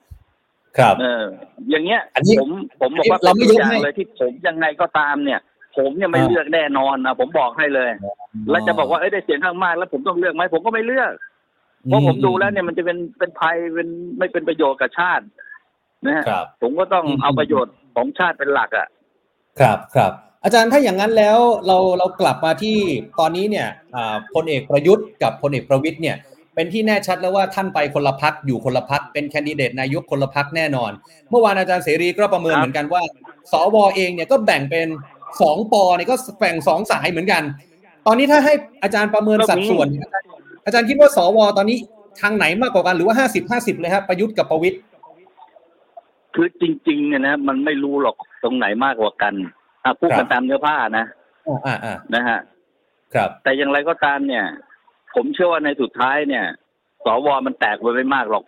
ครับ เอออย่างเงี้ยอันนี้ผมผมบอกว่าเราเป็นไม่ตัวยกอย่างให้เลยที่ผมยังไงก็ตามเนี่ย ผมเนี่ยไม่อ่าเลือกแน่นอนนะผมบอกให้เลย แล้วจะบอกว่าเอ้ยได้เสียงข้างมากแล้วผมต้องเลือกไหมผมก็ไม่เลือกเพราะผมดูแล้วเนี่ยมันจะเป็นเป็นภัยเป็นไม่เป็นประโยชน์กับชาตินะฮะครับผมก็ต้องอืมเอาประโยชน์ของชาติเป็นหลักอะครับครับ อาจารย์ถ้าอย่างนั้นแล้วเราเรากลับมาที่ตอนนี้เนี่ยอ่าพลเอกประยุทธ์กับพลเอกประวิตยเนี่ย เป็นที่แน่ชัดแล้วว่าท่านไปคนละพักอยู่คนละพักเป็นแคนดิเดตนายกคนละพักแน่นอน เมื่อวานอาจารย์เสรีก็ประเมินครับเหมือนกันว่า สวเองเนี่ยก็แบ่งเป็น สองปอเนี่ยก็แบ่งสองสายเหมือนกัน ตอนนี้ถ้าให้อาจารย์ประเมินสัดส่วน อาจารย์คิดว่าสวตอนนี้ทางไหนมากกว่ากันหรือว่าห้าสิบห้าสิบเลยครับประยุทธ์กับประวิตยคือจริงๆเนี่ยนะมันไม่รู้หรอกตรงไหนมากกว่ากันอะพูดครักับนตามเนื้อผ้านะอ่าอ่าอ่านะฮะครับ แต่อย่างไรก็ตามเนี่ย ผมเชื่อว่าในสุดท้ายเนี่ยสวมันแตกไปไม่มากหรอก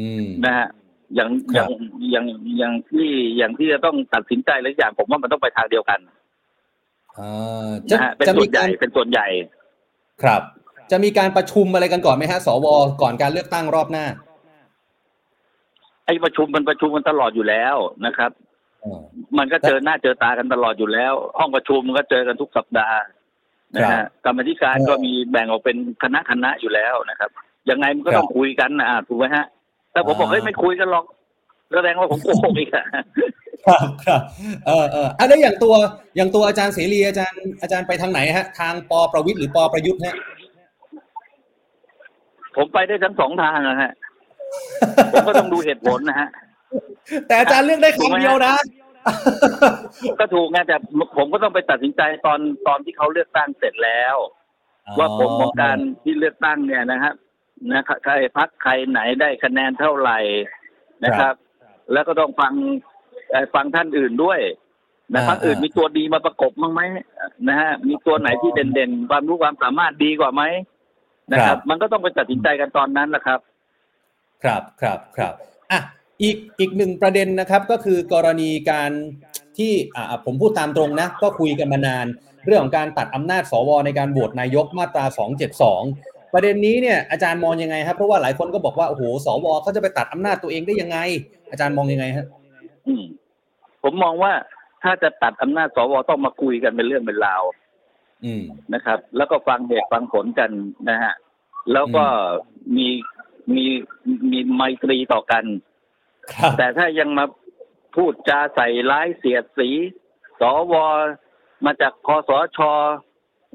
อืมนะฮะ อย่างคอรัย่าบงอย่างอย่างที่อย่างที่จะต้องตัดสินใจหลายอย่างผมว่ามันต้องไปทางเดียวกันอ่าจะนะฮะเป็นจะส่มีวนใหกาญ่รเป็นส่วนใหญ่ ครับ จะมีการประชุมอะไรกันก่อนไหมฮะสวก่อนการเลือกตั้งรอบหน้าไอ้ประชุมมันประชุมกันตลอดอยู่แล้วนะครับอ่ามันก็เจอหน้าเจอตากันตลอดอยู่แล้ว ห้องประชุมมันก็เจอกันทุกสัปดาห์นะครัฮะบกรรมธิการเออก็มีแบ่งออกเป็นคณะคณะอยู่แล้วนะครับยังไงมันก็ครับต้องคุยกันนะอะถูกไหมฮะ ถ้าผมบอกอ่าเฮ้ยไม่คุยกันหรอกแสดงว่าผมโกหกอีกอะครับครับเออเอออะแล้วอย่างตัวอย่างตัวอาจารย์เสรีอาจารย์อาจารย์ไปทางไหนฮะ ทางปอประวิตยหรือปอประยุทธ์ฮะผมไปได้ทั้งสองทางนะฮะผมก็ต้องดูเหตุผลนะฮะแต่อาจารย์เลือกได้ครั้งเดียวนะก็ถูกไงแต่ผมก็ต้องไปตัดสินใจตอนตอนที่เขาเลือกตั้งเสร็จแล้ว ว่าผมของการที่เลือกตั้งเนี่ยนะครับ นะครับใครพักใครไหนได้คะแนนเท่าไหร่นะครับ แล้วก็ต้องฟังเอ่อฟังท่านอื่นด้วยนะอ่าพักอื่นอ่ามีมีตัวดีมาประกบมั้างไหมนะฮะมีตัวไหนที่เด่นๆ ความรู้ความสามารถดีกว่าไหมนะครับ มันก็ต้องไปตัดสินใจกันตอนนั้นแหละครับ ครับครับครับอะอีกอีกหนึ่งประเด็นนะครับก็คือกรณีการที่อ่าผมพูดตามตรงนะ ก็คุยกันมานาน เรื่องของการตัดอำนาจสวในการโหวตนายกมาตรา 272 ประเด็นนี้เนี่ยอาจารย์มองยังไงครับเพราะว่าหลายคนก็บอกว่าโอ้โหสวเขาจะไปตัดอำนาจตัวเองได้ยังไง อาจารย์มองยังไงฮะอืมผมมองว่าถ้าจะตัดอำนาจสวต้องมาคุยกันเป็นเรื่องเป็นราวอืมนะครับ แล้วก็ฟังเหตุฟังผลกันนะฮะ แล้วก็มีมีมีไมตรีต่อกันครับแต่ถ้ายังมาพูดจาใส่ร้ายเสียดสี สวมาจากคอสช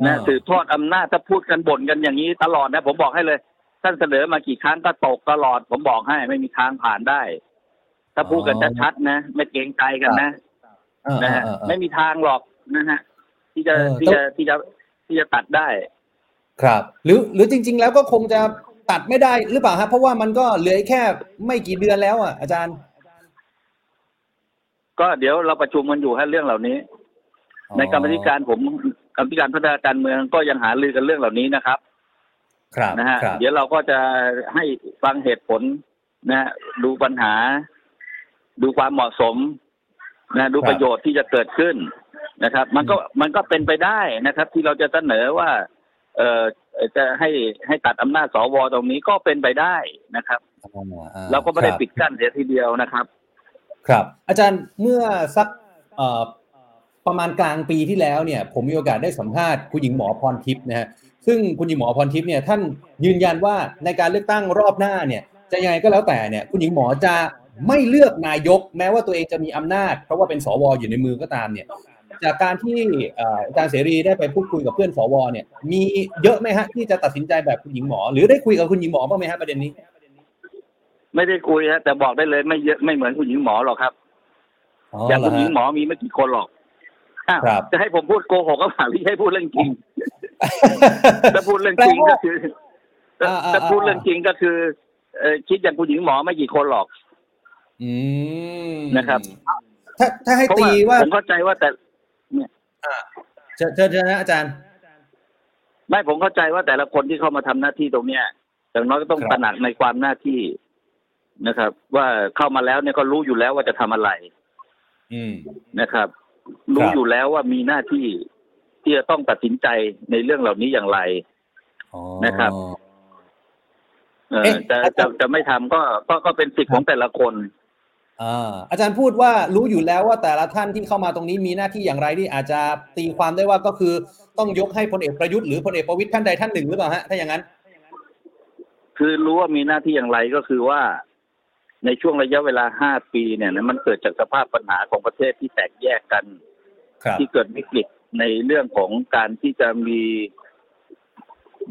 นะอ่าสืบทอดอำนาจถ้าพูดกันบ่นกันอย่างนี้ตลอดนะ ผมบอกให้เลย ท่านเสนอมากี่ครั้งก็ตกตลอด ผมบอกให้ไม่มีทางผ่านได้ ถ้าพูดกันชัดๆนะ ไม่เกรงใจกันนะอ่านะฮะอ่าอ่าไม่มีทางหรอกนะฮะที่จะเออที่ต้องจะที่จะที่จะตัดได้ ครับ หรือหรือจริง ๆ แล้วก็คงจะตัดไม่ได้หรือเปล่าครับเพราะว่ามันก็เหลือแค่ไม่กี่เดือนแล้วอะอาจารย์ ก็เดี๋ยวเราประชุมกันอยู่ให้เรื่องเหล่านี้ ในกรรมธิการผม กรรมธิการพัฒนาการเมืองก็ยังหารือกันเรื่องเหล่านี้นะครับ ครับนะฮะครับเดี๋ยวเราก็จะให้ฟังเหตุผลนะฮะดูปัญหา ดูความเหมาะสม นะดูประโยชน์ที่จะเกิดขึ้นนะครับ มันก็มันก็เป็นไปได้นะครับ ที่เราจะเสนอว่า เอ่อจะให้ให้ตัดอำนาจสวตรงนี้ก็เป็นไปได้นะครับอ่อ่เราก็ไม่ได้ครับปิดกั้นเสียทีเดียวนะครับ ครับ อาจารย์เมื่อสักเอ่อ ประมาณกลางปีที่แล้วเนี่ยผมมีโอกาสได้สัมภาษณ์คุณหญิงหมอพรทิพย์นะฮะซึ่งคุณหญิงหมอพรทิพย์เนี่ยท่านยืนยันว่าในการเลือกตั้งรอบหน้าเนี่ยจะยังไงก็แล้วแต่เนี่ยคุณหญิงหมอจะไม่เลือกนายก แม้ว่าตัวเองจะมีอำนาจ เพราะว่าเป็นสวอยู่ในมือก็ตามเนี่ยจากการที่อาจารย์เสรีได้ไปพูดคุยกับเพื่อนสวเนี่ยมีเยอะไหมฮะที่จะตัดสินใจแบบคุณหญิงหมอ หรือได้คุยกับคุณหญิงหมอบ้างไหมฮะประเด็นนี้ ไม่ได้คุยฮะแต่บอกได้เลยไม่เยอะไม่เหมือนคุณหญิงหมอหรอกครับอย่างคุณหญิงหมอมีไม่กี่คนหรอกอ้าวครับ จะให้ผมพูดโกหกก็เปล่าหรือให้พูดเรื่องจริงถ้าพูดเรื่องจริงก็คือถ้าอ่าอ่าถ้าพูดเรื่องจริงก็คือเอ่อคิดอย่างคุณหญิงหมอไม่กี่คนหรอกอืมนะครับ ถ้าถ้าให้เพราะตีว่าว่าผมเข้าใจว่าแต่เชิญเชิญเชิญนะอาจารย์ ไม่ผมเข้าใจว่าแต่ละคนที่เข้ามาทำหน้าที่ตรงเนี้ยอย่างน้อยก็ต้องครับตระหนักในความหน้าที่นะครับ ว่าเข้ามาแล้วเนี่ยก็รู้อยู่แล้วว่าจะทำอะไร อืมนะครับ รู้ครับอยู่แล้วว่ามีหน้าที่ที่จะต้องตัดสินใจในเรื่องเหล่านี้อย่างไรอ๋อนะครับเออเอ๊ะจะอาจาจะรย์จะไม่ทำก็ก็ก็เป็นสิทธิ์ของแต่ละคนอ่าอาจารย์พูดว่ารู้อยู่แล้วว่าแต่ละท่านที่เข้ามาตรงนี้มีหน้าที่อย่างไรที่อาจจะตีความได้ว่าก็คือต้องยกให้พลเอกประยุทธ์หรือพลเอกประวิตยท่านใดท่านหนึ่งหรือเปล่าฮะถ้าอย่างนั้น คือรู้ว่ามีหน้าที่อย่างไรก็คือว่า ในช่วงระยะเวลาห้าปีเนี่ยนะมันเกิดจากสภาพปัญหาของประเทศที่แตกแยกกันครับที่เกิดวิกฤตในเรื่องของการที่จะมี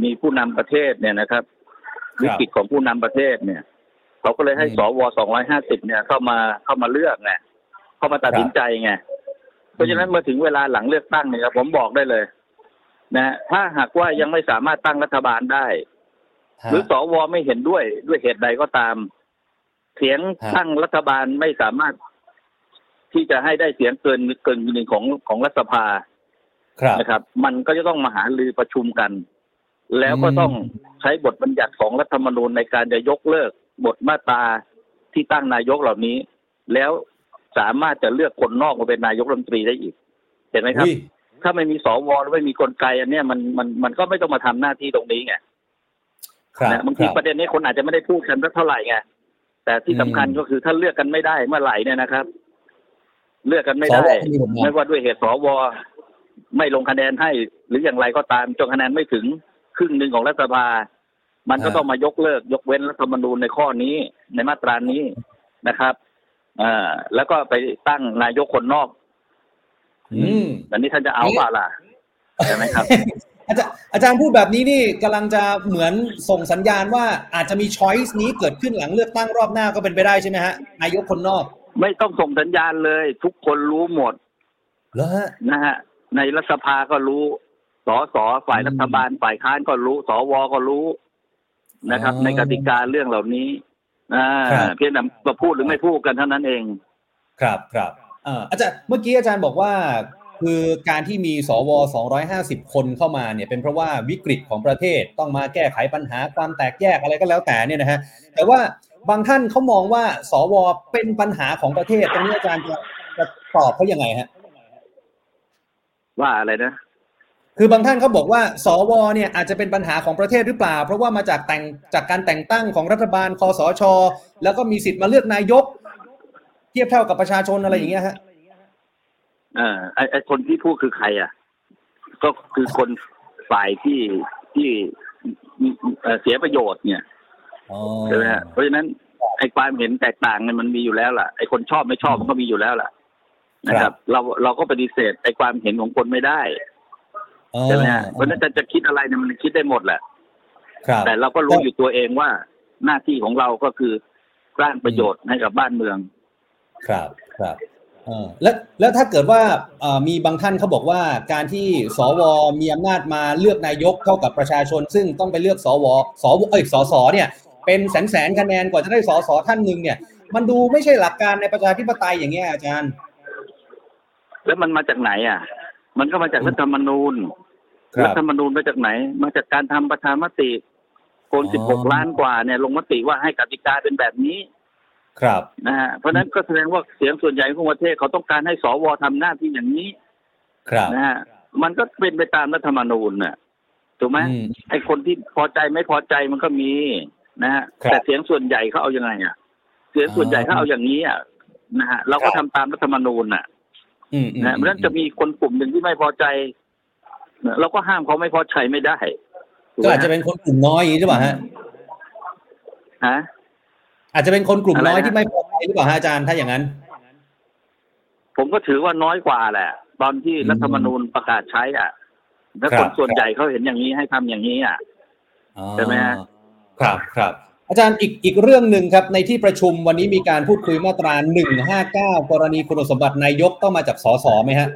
มีผู้นำประเทศเนี่ยนะครับครับวิกฤตของผู้นำประเทศเนี่ยเขาก็เลยให้อืมสวสองร้อยห้าสิบเนี่ย เข้ามาเข้ามาเลือกไงเข้ามาตัดสินใจไงเพราะฉะนั้นเมื่อถึงเวลาหลังเลือกตั้งเนี่ยครับผมบอกได้เลย นะถ้าหากว่ายังไม่สามารถตั้งรัฐบาลได้ หรือสวไม่เห็นด้วยด้วยเหตุใดก็ตาม เสียงฮะตั้งรัฐบาลไม่สามารถที่จะให้ได้เสียงเกินเกินหนึ่งของของรัฐสภาครับนะครับ มันก็จะต้องมาหารือประชุมกัน แล้วก็อืมต้องใช้บทบัญญัติของรัฐธรรมนูญในการจะยกเลิกบทมาตราที่ตั้งนายกเหล่านี้ แล้วสามารถจะเลือกคนนอกมาเป็นนายกรัฐมนตรีได้อีก เห็นไหมครับอุ้ยถ้าไม่มีสวหรือไม่มีกลไกอันเนี้ยมันมันมันก็ไม่ต้องมาทำหน้าที่ตรงนี้ไงครับนะบางทีครับประเด็นนี้คนอาจจะไม่ได้พูดกันสักเท่าไหร่ไง แต่ที่อืมสำคัญก็คือถ้าเลือกกันไม่ได้เมื่อไหร่เนี่ยนะครับ เลือกกันไม่ได้สวก็มีผลงานไม่ว่าด้วยเหตุสวไม่ลงคะแนนให้ หรืออย่างไรก็ตามจนคะแนนไม่ถึงครึ่งหนึ่งของรัฐสภา มันก็ต้องมายกเลิก ยกเว้นรัฐธรรมนูญในข้อนี้ในมาตรานี้นะครับอ่าแล้วก็ไปตั้งนายกคนนอก อืมอันนี้ท่านจะเอาเปล่าล่ะใช่ไหมครับ อาจารย์อาจารย์พูดแบบนี้นี่กำลังจะเหมือนส่งสัญญาณว่าอาจจะมีช้อยส์นี้เกิดขึ้นหลังเลือกตั้งรอบหน้าก็เป็นไปได้ใช่ไหมฮะนายกคนนอก ไม่ต้องส่งสัญญาณเลย ทุกคนรู้หมดเหรอฮะนะฮะ ในรัฐสภาก็รู้สสฝ่ายอืมรัฐบาลฝ่ายค้านก็รู้สวก็รู้นะครับอ๋อในกติกาเรื่องเหล่านี้อ่าครับเพียงแต่มาพูดหรือไม่พูดกันเท่านั้นเอง ครับครับเอ่ออาจารย์เมื่อกี้อาจารย์บอกว่า คือการที่มีสว 250 คนเข้ามาเนี่ยเป็นเพราะว่าวิกฤตของประเทศต้องมาแก้ไขปัญหาความแตกแยกอะไรก็แล้วแต่เนี่ยนะฮะแต่ว่าบางท่านเขามองว่าสวเป็นปัญหาของประเทศตรงนี้อาจารย์จะจะตอบเขายังไงฮะว่าอะไรนะ คือบางท่านเขาบอกว่า สวเนี่ยอาจจะเป็นปัญหาของประเทศหรือเปล่า เพราะว่ามาจากแต่งจากการแต่งตั้งของรัฐบาลคอสช แล้วก็มีสิทธิ์มาเลือกนายก เทียบเท่ากับประชาชนอะไรอย่างเงี้ยฮะ เออไอไอคนที่พูดคือใคร อะ ก็คือคนฝ่ายที่ที่เอ่อเสียประโยชน์เนี่ยอ๋อใช่ไหมฮะเพราะฉะนั้นไอความเห็นแตกต่างเนี่ยมันมีอยู่แล้วล่ะไอคนชอบไม่ชอบมันก็มีอยู่แล้วล่ะ นะครับ เราเราก็ปฏิเสธไอความเห็นของคนไม่ได้ใช่ไหมฮะเพราะฉะนั้นจะจะคิดอะไรเนี่ยมันคิดได้หมดแหละครับแต่เราก็รู้อยู่ตัวเองว่า หน้าที่ของเราก็คือสร้างประโยชน์ให้กับบ้านเมือง ครับ ครับเออ แล้วแล้วถ้าเกิดว่าเอ่อมีบางท่านเขาบอกว่าการที่สวมีอำนาจมาเลือกนายกเท่ากับประชาชน ซึ่งต้องไปเลือกสวสวเอ้ยสสเนี่ยเป็นแสนแสนคะแนนกว่าจะได้สสท่านหนึ่งเนี่ย มันดูไม่ใช่หลักการในประชาธิปไตยอย่างเงี้ยอาจารย์ แล้วมันมาจากไหนอะ มันก็มาจากรัฐธรรมนูญรัฐธรรมนูญมาจากไหน มาจากการทำประชามติคนอ๋สิบหกอล้านกว่าเนี่ยลงมติว่าให้กติกาเป็นแบบนี้ ครับนะฮะเพราะฉะนั้นก็แสดงว่าเสียงส่วนใหญ่ของประเทศเขาต้องการให้สวทำหน้าที่อย่างนี้ ครับนะฮะมันก็เป็นไปตามรัฐธรรมนูญน่ะถูกไหมอืมไอ้คนที่พอใจไม่พอใจมันก็มีนะฮะครับแต่เสียงส่วนใหญ่เขาเอายังไงอะ เสียงส่วนใหญ่เขาเอาอย่างนี้อะนะฮะเราก็ครัทำบตามรัฐธรรมนูญน่ะอืมอืมนะเพราะฉะนั้นจะมีคนกลุ่มหนึ่งที่ไม่พอใจเราก็ห้ามเขาไม่พอใจไม่ได้ถูก็ไหมอาจจะเป็นคนกลุ่มน้อยอย่างนี้หรือเปล่าฮะฮะ อาจจะเป็นคนกลุ่มน้อยอะไรนะที่ไม่พอใจหรือเปล่าฮะอาจารย์ถ้าอย่างนั้น ผมก็ถือว่าน้อยกว่าแหละ ตอนที่อืมรัฐธรรมนูญประกาศใช้อะ แล้วครัคบนส่วนใหญ่เขาเห็นอย่างนี้ให้ทำอย่างนี้อะอ๋อใช่ไหมฮะครับครับ อาจารย์อีกอีกเรื่องหนึ่งครับ ในที่ประชุมวันนี้มีการพูดคุยมาตราหนึ่งห้าเก้ากรณีคุณสมบัตินายกต้องมาจากสสไหมฮะ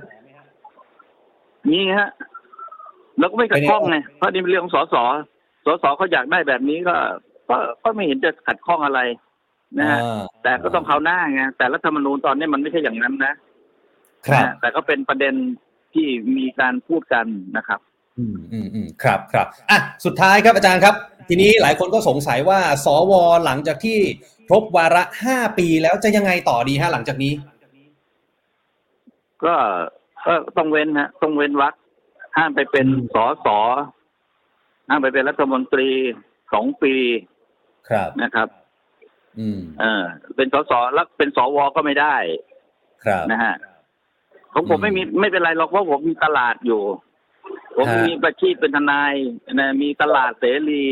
นี่ฮะแล้วก็ไม่ขัดข้องไงเพราะนี่เป็นเรื่องของสสสสเขาอยากได้แบบนี้ก็ก็ก็ไม่เห็นจะขัดข้องอะไร นะฮะอ่าแต่ก็ต้องเขาวหน้าไงแต่รัฐธรรมนูญตอนนี้มันไม่ใช่อย่างนั้นนะครับนะฮะแต่ก็เป็นประเด็นที่มีการพูดกันนะครับ อืมอืมอืมครับครับอะสุดท้ายครับอาจารย์ครับ ทีนี้หลายคนก็สงสัยว่า สวหลังจากที่ครบวาระห้าปีแล้วจะยังไงต่อดีฮะหลังจากนี้ ก็ก็ต้องเว้นฮะต้องเว้นวรรคห้ามไปเป็นอืมสอสอห้ามไปเป็นรัฐมนตรีสองปีครับนะครับ อืมเออเป็นสสแล้วเป็นสวก็ไม่ได้ ครับนะฮะของผมอืมไม่มีไม่เป็นไรหรอกเพราะผมมีตลาดอยู่ ผมฮะมีอาชีพเป็นทนายนะมีตลาดเสรี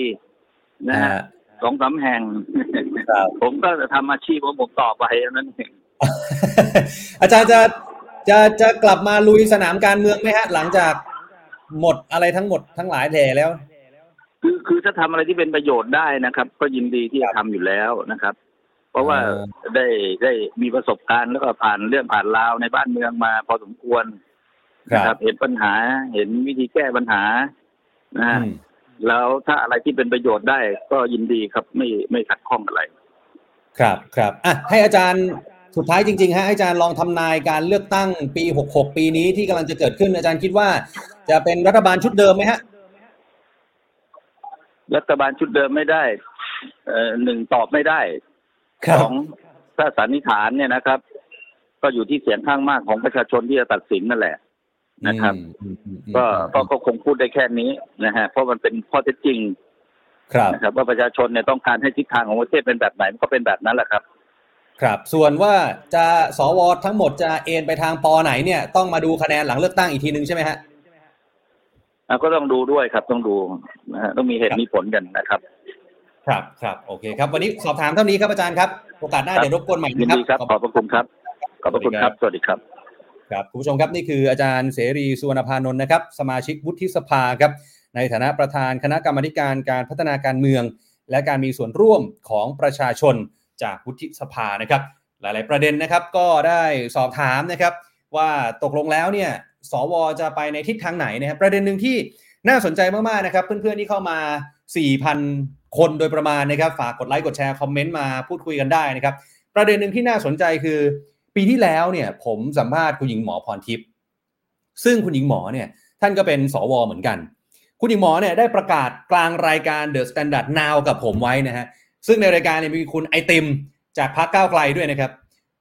นะฮะฮะสองสามแห่งครับผมก็จะทำอาชีพของผมต่อไปเท่านั้นเองอาจารย์จะจะจะกลับมาลุยสนามการเมืองไหมฮะ หลังจากหมดอะไรทั้งหมดทั้งหลายแหล่แล้ว คือคือถ้าทำอะไรที่เป็นประโยชน์ได้นะครับ ก็ยินดีที่จะทำอยู่แล้วนะครับ เพราะว่าเออได้ได้มีประสบการณ์แล้วก็ผ่านเรื่องผ่านราวในบ้านเมืองมาพอสมควรครันะบเห็นปัญหาเห็นวิธีแก้ปัญหานะฮะอืมแล้วถ้าอะไรที่เป็นประโยชน์ได้ก็ยินดีครับไม่ไม่ขัดข้องอะไร ครับครับอะให้อาจารย์สุดท้ายจริงๆฮะให้อาจารย์ลองทำนายการเลือกตั้งปี 66 ปีนี้ที่กำลังจะเกิดขึ้นอาจารย์คิดว่า จะเป็นรัฐบาลชุดเดิมไหมฮะ รัฐบาลชุดเดิมไม่ได้เอ่อหนึ่งตอบไม่ได้สองถ้าสันนิษฐานเนี่ยนะครับ ก็อยู่ที่เสียงข้างมากของประชาชนที่จะตัดสินนั่นแหละนะครับอืมอืมอืมก็ก็ก็คงพูดได้แค่นี้นะฮะเพราะมันเป็นข้อเท็จจริงครับนะครับ ว่าประชาชนเนี่ยต้องการให้ทิศทางของประเทศเป็นแบบไหนมันก็เป็นแบบนั้นแหละครับ ครับ ส่วนว่าจะสวทั้งหมดจะเอ็นไปทางปอไหนเนี่ยต้องมาดูคะแนนหลังเลือกตั้งอีกทีนึงใช่ไหมฮะอะ ก็ต้องดูด้วยครับต้องดูนะฮะต้องมีเหตุมีผลกันนะครับ ครับครับโอเคครับ วันนี้สอบถามเท่านี้ครับอาจารย์ครับโอกาสหน้าครับเดี๋ยวรบกวนใหม่ยินนะดีครับขอบพระคุณครับขอบพระคุณครับ สวัสดีครับครับคุณผู้ชมครับนี่คืออาจารย์เสรีสุวรรณพานนท์นะครับ สมาชิกวุฒิสภาครับ ในฐานะประธานคณะกรรมาธิการการพัฒนาการเมือง และการมีส่วนร่วมของประชาชนจากวุฒิสภานะครับ หลาย ๆ ประเด็นนะครับก็ได้สอบถามนะครับ ว่าตกลงแล้วเนี่ย สวจะไปในทิศทางไหนนะครับประเด็นหนึ่งที่น่าสนใจมากๆนะครับ เพื่อนๆที่เข้ามา 4,000 คนโดยประมาณนะครับ ฝากกดไลค์กดแชร์คอมเมนต์มาพูดคุยกันได้นะครับ ประเด็นหนึ่งที่น่าสนใจคือ ปีที่แล้วเนี่ยผมสัมภาษณ์คุณหญิงหมอพรทิพย์ซึ่งคุณหญิงหมอเนี่ยท่านก็เป็นสวเหมือนกัน คุณหญิงหมอเนี่ยได้ประกาศกลางรายการ The Standard Now กับผมไว้นะฮะซึ่งในรายการเนี่ยมีคุณไอติม จากพรรคก้าวไกลด้วยนะครับ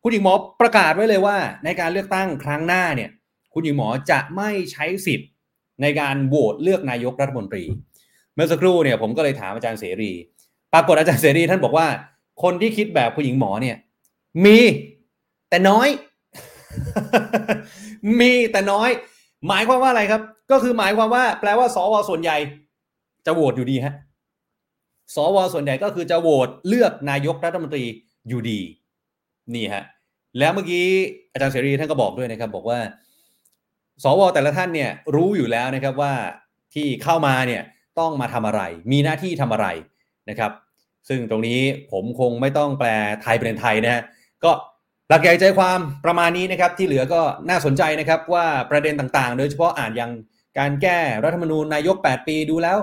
คุณหญิงหมอประกาศไว้เลยว่า ในการเลือกตั้งครั้งหน้าเนี่ย คุณหญิงหมอจะไม่ใช้สิทธิ์ในการโหวตเลือกนายกรัฐมนตรี เมื่อสักครู่เนี่ยผมก็เลยถามอาจารย์เสรี ปรากฏอาจารย์เสรีท่านบอกว่า คนที่คิดแบบคุณหญิงหมอเนี่ยมีแต่น้อย มีแต่น้อย หมายความว่าอะไรครับ ก็คือหมายความว่า แปลว่าสวส่วนใหญ่ จะโหวตอยู่ดีฮะสวส่วนใหญ่ก็คือจะโหวตเลือกนายกรัฐมนตรีอยู่ดี นี่ฮะ แล้วเมื่อกี้อาจารย์เสรีท่านก็บอกด้วยนะครับ บอกว่า สวแต่ละท่านเนี่ยรู้อยู่แล้วนะครับว่าที่เข้ามาเนี่ยต้องมาทำอะไร มีหน้าที่ทำอะไรนะครับ ซึ่งตรงนี้ผมคงไม่ต้องแปลไทยเป็นไทยนะฮะก็หลักใหญ่ใจความประมาณนี้นะครับ ที่เหลือก็น่าสนใจนะครับว่าประเด็นต่างๆ โดยเฉพาะอ่านอย่างการแก้รัฐธรรมนูญนายก 8 ปีดูแล้ว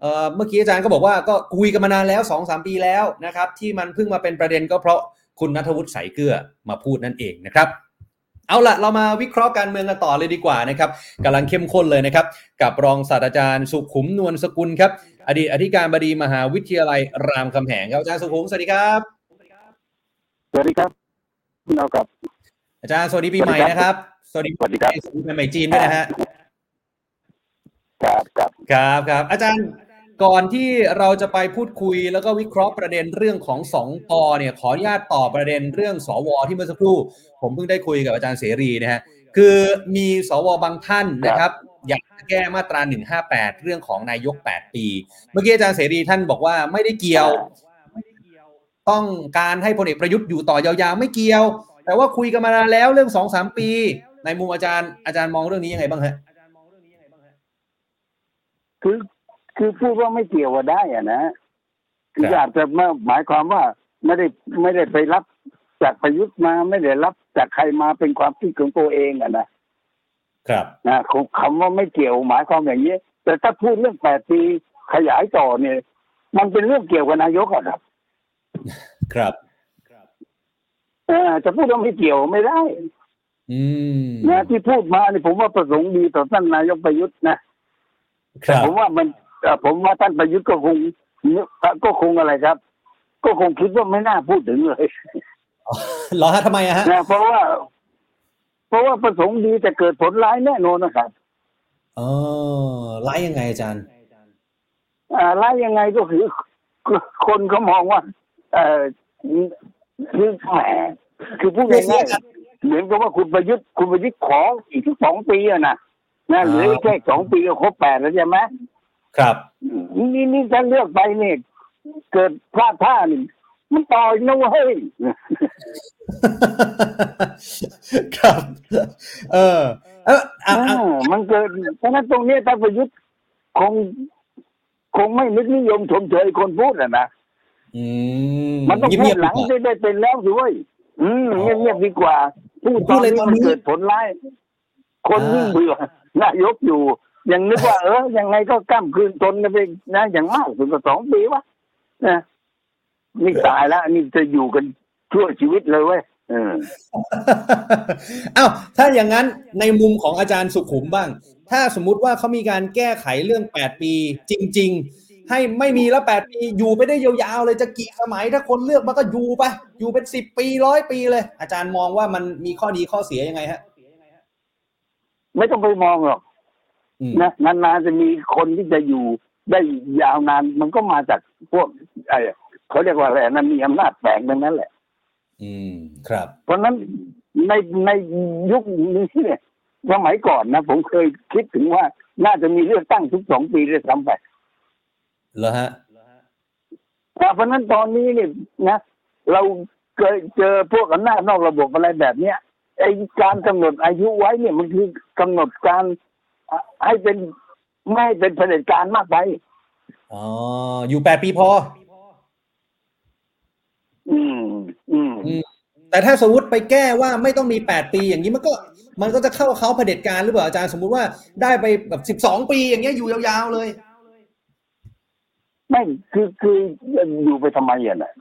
เเมื่อกี้อาจารย์ก็บอกว่าก็คุยกันมานานแล้ว 2-3 ปีแล้วนะครับ ที่มันเพิ่งมาเป็นประเด็นก็เพราะคุณนัทวุฒิสายเกลือมาพูดนั่นเองนะครับ เอาละเรามาวิเคราะห์การเมืองกันต่อเลยดีกว่านะครับกำลังเข้มข้นเลยนะครับ กับรองศาสตราจารย์สุขุมนวลสกุลครับ อดีตอธิการบดีมหาวิทยาลัยรามคำแหงครับอาจารย์สุขุมสวัสดีครับสวัสดีครับพี่น้องครับอาจารย์สวัสดีปีใหม่นะครับ สวัสดีสวัสดีครับสวัสดีปีใหม่จีนด้วยนะฮะครับครับครับครับอาจารย์ ก่อนที่เราจะไปพูดคุยแล้วก็วิเคราะห์ประเด็นเรื่องของสองปอเนี่ยขออนุญาตต่อประเด็นเรื่องสวที่เมื่อสักครู่ ผมเพิ่งได้คุยกับอาจารย์เสรีนะฮะคือมีสวบางท่านนะครับ อยากแก้มาตรา 158 เรื่องของนายก 8 ปี เมื่อกี้อาจารย์เสรีท่านบอกว่าไม่ได้เกี่ยว ต้องการให้พลเอกประยุทธ์อยู่ต่อยาวๆไม่เกี่ยว แต่ว่าคุยกันมานานแล้วเรื่องสองสามปี ในมุมอาจารย์อาจารย์มองเรื่องนี้ยังไงบ้างฮะคือ คือพูดว่าไม่เกี่ยวว่าได้อะนะคือครับอาจจะไม่หมายความว่าไม่ได้ไม่ได้ไปรับจากประยุทธ์มาไม่ได้รับจากใครมาเป็นความคิดของตัวเองอะนะครับนะคงคำว่าไม่เกี่ยวหมายความอย่างนี้ แต่ถ้าพูดเรื่องแปดปีขยายต่อเนี่ย มันเป็นเรื่องเกี่ยวกับนายกอะครับ ครับเออจะพูดว่าไม่เกี่ยวไม่ได้อืมนะที่พูดมาเนี่ยผมว่าประสงค์ดีต่อท่านนายกประยุทธ์นะครัแต่บผมว่ามันเอ่อ ผมว่าท่านประยุทธ์ก็คงก็คงอะไรครับ ก็คงคิดว่าไม่น่าพูดถึงเลยเหรอฮะทำไมอะฮะนะเพราะว่า เพราะว่าประสงค์ดีแต่เกิดผลร้ายแน่นอนนะครับเออไล่ยังไงอาจารย์อ่าร้ายยังไงก็คือคนเขามองว่า เออคือแหมคือพูดง่ายๆเหมือนกับว่าคุณประยุทธ์คุณประยุทธ์ขออีกสักสองปีอะนะนะเหลืออีกแค่สองปีก็ครบแปดแล้วใช่ไหม ครับนี่นี่ถ้าเลือกไปเนี่ยเกิดพลาดท่านี่มันต่อยนะเว้ยครับ เออ เอออะอ่าอะมันเกิดเพราะฉะนั้นตรงเนี้ยท่านประยุทธ์คง คงไม่นึกนิยมชมเชยคนพูดอะนะอืมมันต้องพูเงีดยบๆหลังดีกว่าได้ได้เป็นแล้วด้วยอืมอ๋อเงียบๆดีกว่าพูดพูตอดนเลยนี้ตอนมันนี้เกิดผลร้ายคนอ่ายิ่ยิ่งเบื่อนายกอยู่ ยังนึกว่าเออยังไงก็ก้ามคืนตนกันไปนะอย่างมากสุดก็สองปีวะนะนี่ตายแล้วนี่จะอยู่กันชั่วชีวิตเลยเว้ยเอออ้าวถ้าอย่างนั้นในมุมของอาจารย์สุขุมบ้าง ถ้าสมมุติว่าเขามีการแก้ไขเรื่อง8ปี จริง ๆ ให้ไม่มีแล้ว8ปีอยู่ไปได้ยาวๆเลยจะกี่สมัยถ้าคนเลือกมันก็อยู่ไปอยู่เป็น10ปีร้อยปีเลย อาจารย์มองว่ามันมีข้อดีข้อเสียยังไงฮะ ไม่ต้องไปมองหรอกอืม นะนานๆจะมีคนที่จะอยู่ได้ยาวนานมันก็มาจากพวกไอ้เขาเรียกว่าอะไรนะมีอำนาจแฝงทั้งนั้นแหละ อืมครับ เพราะฉะนั้นในในยุคนี้เนี่ยสมัยก่อนนะผมเคยคิดถึงว่า น่าจะมีเลือกตั้งทุกสองปีด้วยซ้ำไปเหรอฮะอ่าเพราะฉะนั้นตอนนี้เนี่ยนะ เราเคยเจอพวกอำนาจนอกระบบอะไรแบบเนี้ยไอ้การกำหนดอายุไว้เนี่ยมันคือกำหนดการอะ ให้เป็นไม่ให้เป็นเผด็จการมากไปอ๋ออยู่8ปีพออืมอืม อืม แต่ถ้าสมมติไปแก้ว่าไม่ต้องมี8ปีอย่างนี้มันก็ มันก็จะเข้าเขาเผด็จการหรือเปล่าอาจารย์สมมุติว่าได้ไปแบบ12ปีอย่างเงี้ยอยู่ยาวๆเลย ไม่คือคืออยู่ไปทำไมอะนะ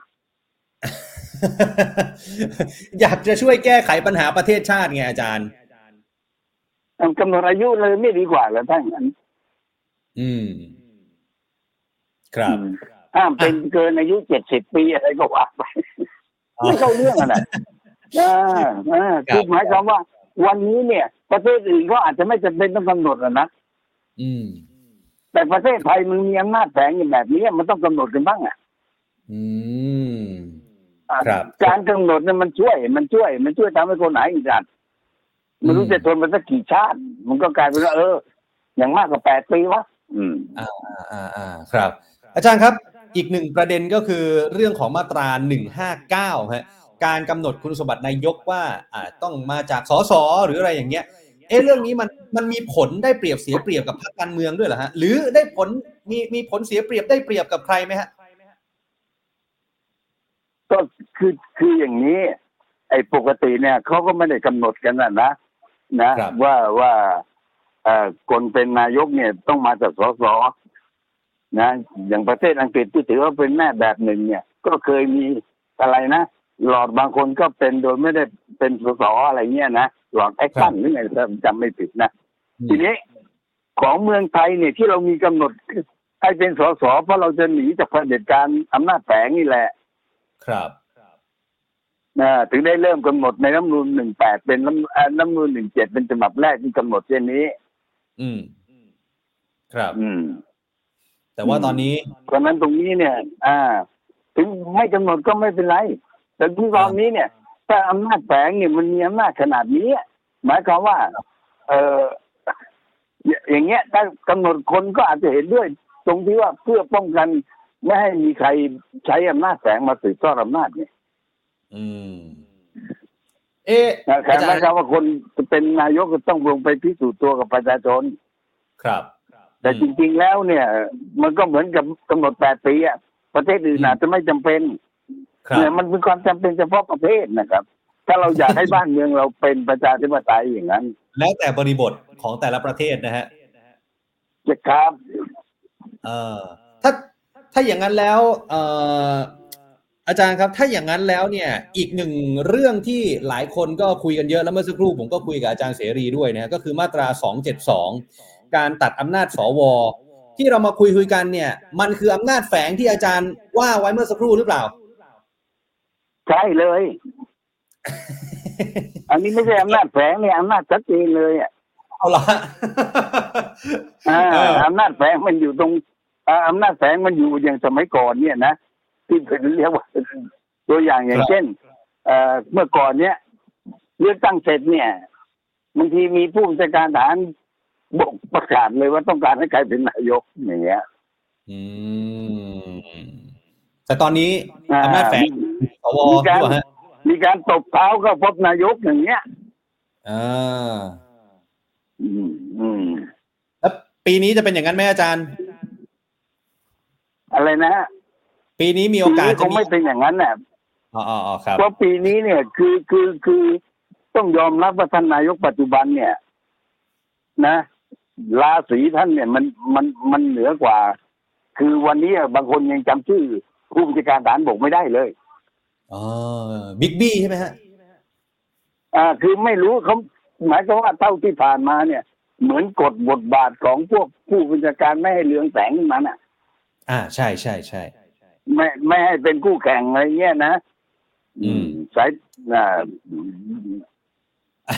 อยากจะช่วยแก้ไขปัญหาประเทศชาติไงอาจารย์ กำหนดอายุเลยไม่ดีกว่าเหรอท่านนั้นอืม ครับห้ามเป็นเกินอายุเจ็ดสิบปีอะไรก็ว่าไปไม่เข้าเรื่องอะนะอ่าอ่าคือหมายความว่า วันนี้เนี่ย ประเทศอื่นก็อาจจะไม่จำเป็นต้องกำหนดอะนะอืม แต่ประเทศไทยมันมีอำนาจแฝงอย่างแบบนี้มันต้องกำหนดกันบ้างอะ อืมอ่าครับ การกำหนดเนี่ยมันช่วย มันช่วย มันช่วยทำให้คนหายอีกอัน ไม่รู้จะทนมาสักกี่ชาติ มันก็กลายเป็นว่าเออ อย่างมากกว่าแปดปีวะอืมอ่าอ่าอ่าครับ อาจารย์ครับ อีกหนึ่งประเด็นก็คือเรื่องของมาตรา159ฮะการกำหนดคุณสมบัตินายกว่าอ่าต้องมาจากสสหรืออะไรอย่างเงี้ย เอ๊ะเรื่องนี้มันมันมีผลได้เปรียบเสียเปรียบกับพรรคการเมืองด้วยเหรอฮะ หรือได้ผลมีมีผลเสียเปรียบได้เปรียบกับใครไหมฮะก็คือคืออย่างนี้ ไอ้ปกติเนี่ยเขาก็ไม่ได้กำหนดกันนะนะ นะครับว่าว่าเอ่อคนเป็นนายกเนี่ยต้องมาจากสสนะ อย่างประเทศอังกฤษที่ถือว่าเป็นแม่แบบหนึ่ง เนี่ย ก็เคยมีอะไรนะหลอดบางคนก็เป็นโดยไม่ได้เป็นสสอะไรเงี้ยนะหลอดแอคชั่นหรือไงถ้าจำไม่ผิดนะทีนี้ของเมืองไทยเนี่ยที่เรามีกำหนดให้เป็นสสเพราะเราจะหนีจากเผด็จการอำนาจแฝงนี่แหละ ครับ นะถึงได้เริ่มกำหนดในน้ำนูนหนึ่งแปดเป็นน้ำเอ่อน้ำนูนหนึ่งเจ็ดเป็นฉบับแรกที่กำหนดเช่นนี้ อืมครับ อืม แต่ว่าตอนนี้เพราะฉะนั้นตรงนี้เนี่ย อ่า ถึงไม่กำหนดก็ไม่เป็นไร แต่ทุกตอนนี้เนี่ย ถ้าอำนาจแฝงเนี่ยมันมีอำนาจขนาดนี้ หมายความว่า เอออย่างเงี้ยถ้ากำหนดคนก็อาจจะเห็นด้วย ตรงที่ว่าเพื่อป้องกันไม่ให้มีใครใช้อำนาจแฝงมาสืบทอดอำนาจเนี่ย อืม เอ๊ะแต่อาจารหมายย์ความว่าคนจะเป็นนายกก็ต้องลงไปพิสูจน์ตัวกับประชาชน ครับ แต่จริง ๆ แล้วเนี่ย มันก็เหมือนกับกำหนดแปดปีอะประเทศอื่นอาจจะไม่จำเป็นครับเนี่ยมันเป็นความจำเป็นเฉพาะประเทศนะครับ ถ้าเราอยากให้บ้านเมืองเราเป็นประชาธิปไตยอย่างนั้น แล้วแต่บริบทของแต่ละประเทศนะฮะจะครับ เออถ้าถ้าอย่างนั้นแล้ว เอ่อ อาจารย์ครับ ถ้าอย่างนั้นแล้วเนี่ย อีกหนึ่งเรื่องที่หลายคนก็คุยกันเยอะแล้วเมื่อสักครู่ผมก็คุยกับอาจารย์เสรีด้วยนะก็คือมาตรา 272 การตัดอำนาจสวที่เรามาคุยคุยกันเนี่ย มันคืออำนาจแฝงที่อาจารย์ว่าไว้เมื่อสักครู่หรือเปล่า ใช่เลย อันนี้ไม่ใช่อำนาจแฝงเนี่ยอำนาจชัดเจนเลยอะเอาละอ่าเอออำนาจแฝงมันอยู่ตรงอ่าอำนาจแฝงมันอยู่อย่างสมัยก่อนเนี่ยนะ ที่เป็นเรียกว่าตัวอย่างอย่างเช่นเอ่อเมื่อก่อนเนี้ยเลือกตั้งเสร็จเนี่ยบางทีมีผู้บัญชาการทหารบอกประกาศเลยว่าต้องการให้ใครเป็นนายกอย่างเงี้ยอืมแต่ตอนนี้อ่าอำนาจแฝงสวมีหรืการอเปล่าฮะมีการตบเท้าก็พบนายกอย่างเงี้ยอ่าอืมอืมแล้วปีนี้จะเป็นอย่างนั้นไหมอาจารย์ อะไรนะฮะ ปีนี้มีโอกาสปีนี้คจะงมีไม่เป็นอย่างนั้นน่ะอ๋ออ๋ออ๋อครับเพราะปีนี้เนี่ยคือคือคือต้องยอมรับว่าท่านนายกปัจจุบันเนี่ย นะราศีท่านเนี่ยมันมันมันเหนือกว่า คือวันนี้บางคนยังจำชื่อผู้บัญชาการทหารบกไม่ได้เลยอ๋อบิ๊กบี้ใช่ไหมฮะอ่า คือไม่รู้เขาหมายความว่าเท่าที่ผ่านมาเนี่ย เหมือนกดบทบาทของพวกผู้บัญชาการไม่ให้เรืองแสงขึ้นมาน่ะ อ่าใช่ใช่ใช่ ไม่ไม่ให้เป็นคู่แข่งอะไรเงี้ยนะอืมสายอ่า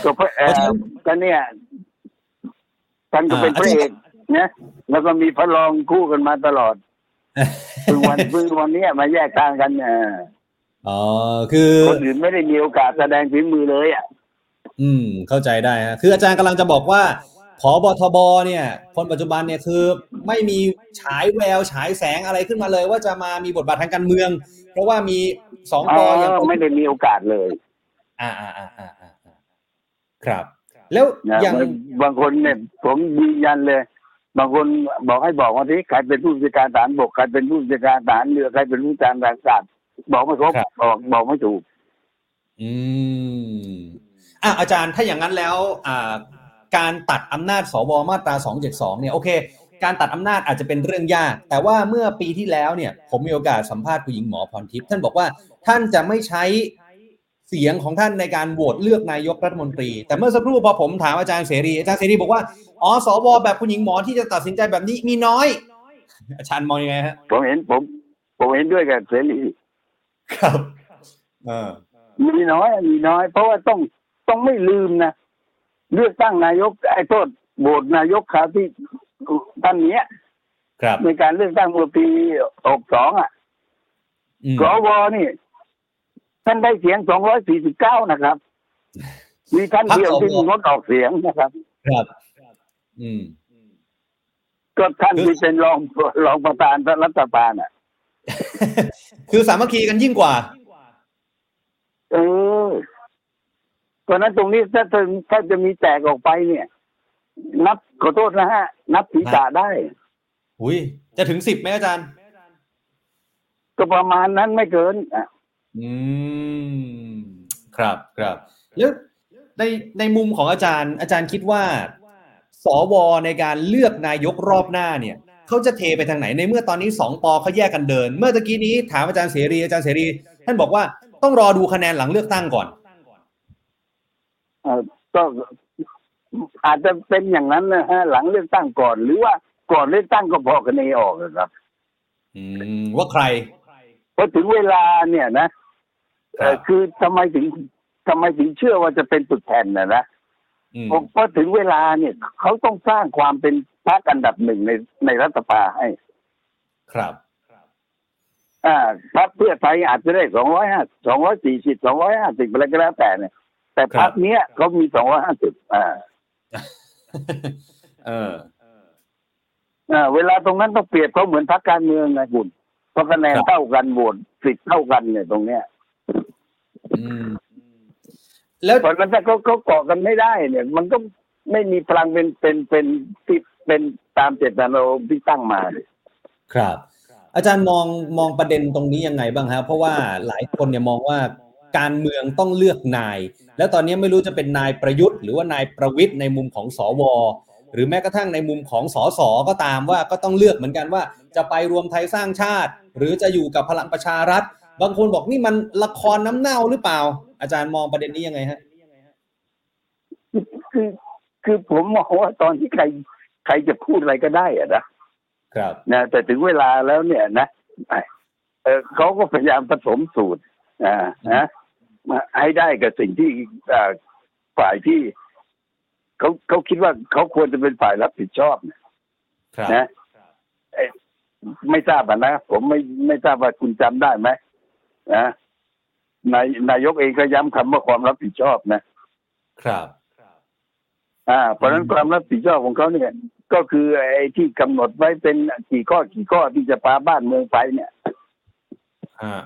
ก็เพราะเอ่อก็เนี่ยท่านก็เป็นพระเอกนะแล้วก็มีพระรองคู่กันมาตลอดเพิ่งวันเพิ่งวันเนี้ยมาแยกทางกันเนี่ยอ๋อคือคนอื่นไม่ได้มีโอกาสแสดงฝีมือเลยอะ อืม เข้าใจได้ฮะคืออาจารย์กำลังจะบอกว่า ผอบทบเนี่ย คนปัจจุบันเนี่ยคือไม่มีฉายแววฉายแสงอะไรขึ้นมาเลย ว่าจะมามีบทบาททางการเมือง เพราะว่ามีสองอ๋ปออย่างไม่ได้มีโอกาสเลย อ่าอ่าอ่าอ่าอ่าอ่าครับ แล้วนะอย่างบางคนเนี่ยผมยืนยันเลย บางคนบอกให้บอกว่าที่ใครเป็นผู้บัญชาการทหารบกใครเป็นผู้บัญชาการทหารเรือใครเป็นผู้การทหารอากาศบอกไม่ครบบอกบอกไม่ถูก อืมอะอาจารย์ถ้าอย่างนั้นแล้ว อ่า การตัดอำนาจสวมาตรา 272 เนี่ยโอเค การตัดอำนาจอาจจะเป็นเรื่องยาก แต่ว่าเมื่อปีที่แล้วเนี่ยผมมีโอกาสสัมภาษณ์คุณหญิงหมอพรทิพย์ท่านบอกว่าท่านจะไม่ใช้เสียงของท่านในการโหวตเลือกนายกรัฐมนตรี แต่เมื่อสักครู่พอผมถามอาจารย์เสรีอาจารย์เสรีบอกว่าอ๋อสวแบบคุณหญิงหมอที่จะตัดสินใจแบบนี้มีน้อย อาจารย์มองยังไงฮะผมเห็นผมผมเห็นด้วยกับเสรีครับ เออมีน้อยมีน้อย เพราะว่าต้องต้องไม่ลืมนะ เลือกตั้งนายกไอ้โทษโหวตนายกคราวที่ท่านเนี้ย ครับในการเลือกตั้งเมื่อปี62อะอืมสวนี่ ท่านได้เสียง249นะครับ มีท่านเดียวที่งดออกเสียงนะครับ ครับ อืมก็ท่านที่เป็นรองรองประธานรัฐบาลอะ คือสามัคคีกันยิ่งกว่า เออ เพราะฉะนั้นตรงนี้ถ้าถ้าถ้าจะมีแตกออกไปเนี่ย นับขอโทษนะฮะ นับศีรษะได้หุยจะถึงสิบไหมอาจารย์ ก็ประมาณนั้นไม่เกินอะอืม ครับครับแล้วในในมุมของอาจารย์ อาจารย์คิดว่า สวในการเลือกนายกรอบหน้าเนี่ยเขาจะเทไปทางไหนในเมื่อตอนนี้สองปอเขาแยกกันเดิน เมื่อตะกี้นี้ถามอาจารย์เสรีอาจารย์เสรี ท่านบอกว่าต้องรอดูคะแนนหลังเลือกตั้งก่อนเอ่อ ก็อาจจะเป็นอย่างนั้นนะฮะ หลังเลือกตั้งก่อน หรือว่าก่อนเลือกตั้งก็พอกันเองออกนะครับ อืมว่าใครพอถึงเวลาเนี่ยนะเอ่อคือทำไมถึงทำไมถึงเชื่อว่าจะเป็นตึกแผ่นนะนะอืมผมพอถึงเวลาเนี่ยเขาต้องสร้างความเป็นพรรคอันดับหนึ่งในในรัฐสภาให้ ครับอ่าพรรคเพื่อไทยอาจจะได้สองร้อยห้าสองร้อยสี่สิบสองร้อยห้าสิบอะไรก็แล้วแต่เนี่ย แต่พรรคเนี้ยเขามีสองร้อยห้าสิบอ่าเอออ่าเวลาตรงนั้นต้องเปรียบเขาเหมือนพรรคการเมืองไงคุณเพราะคะแนนครับเท่ากันโหวตสิทธิ์เท่ากันเนี่ยตรงเนี้ยอืมแล้วเพราะฉะนั้นถ้าเขาเขาเกาะกันไม่ได้ เนี่ย มันก็ไม่มีพลังเป็นเป็นเป็นที่เป็นตามเจตนารมณ์ที่ตั้งมาเลยครับ อาจารย์มองมองประเด็นตรงนี้ยังไงบ้างครับเพราะว่าหลายคนเนี่ยมองว่า การเมืองต้องเลือกนาย แล้วตอนนี้ไม่รู้จะเป็นนายประยุทธ์ หรือว่านายประวิทย์ในมุมของสวหรือแม้กระทั่งในมุมของสสก็ตามว่าก็ต้องเลือกเหมือนกันว่า จะไปรวมไทยสร้างชาติ หรือจะอยู่กับพลังประชารัฐ บางคนบอกนี่มันละครน้ำเน่าหรือเปล่า อาจารย์มองประเด็นนี้ยังไงฮะคือคือผมมองว่าตอนที่ใครใครจะพูดอะไรก็ได้อะนะครับนะแต่ถึงเวลาแล้วเนี่ยนะเออเขาก็พยายามผสมสูตรอ่านะมา ให้ได้กับสิ่งที่อ่าฝ่ายที่เขาเขาคิดว่าเขาควรจะเป็นฝ่ายรับผิดชอบเนี่ยครับนะเอ่อไม่ทราบอะนะผมไม่ไม่ทราบว่าคุณจำได้ไหมนะนายนายกเองก็ย้ำคำว่าความรับผิดชอบนะ ครับอ่า เพราะฉะนั้นความรับผิดชอบของเขาเนี่ย ก็คือไอ้ที่กำหนดไว้เป็นกี่ข้อกี่ข้อที่จะพาบ้านเมืองไปเนี่ยอ่า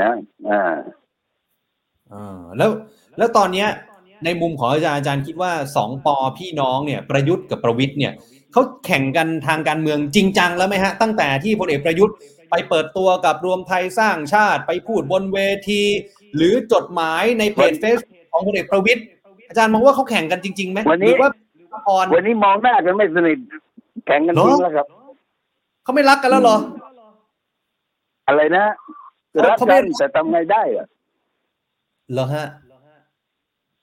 นะอ่า อ่าแล้วแล้วตอนเนี้ยในมุมของอาจารย์อาจารย์คิดว่าสองปอพี่น้องเนี่ยประยุทธ์กับประวิทย์เนี่ยเขาแข่งกันทางการเมืองจริงจังแล้วไหมฮะ ตั้งแต่ที่พลเอกประยุทธ์ไปเปิดตัวกับรวมไทยสร้างชาติไปพูดบนเวที หรือจดหมายในเพจเฟซของพลเอกประวิทย์อาจารย์มองว่าเขาแข่งกันจริงๆไหมวันหนี้รือว่าละครวันนี้มองหน้ากันไม่สนิทแข่งกันจริงแล้วครับเขาไม่รักกันแล้วเหรอ อะไรนะเขารักเขาไม่กันแต่ทำไงได้อะ เหรอฮะ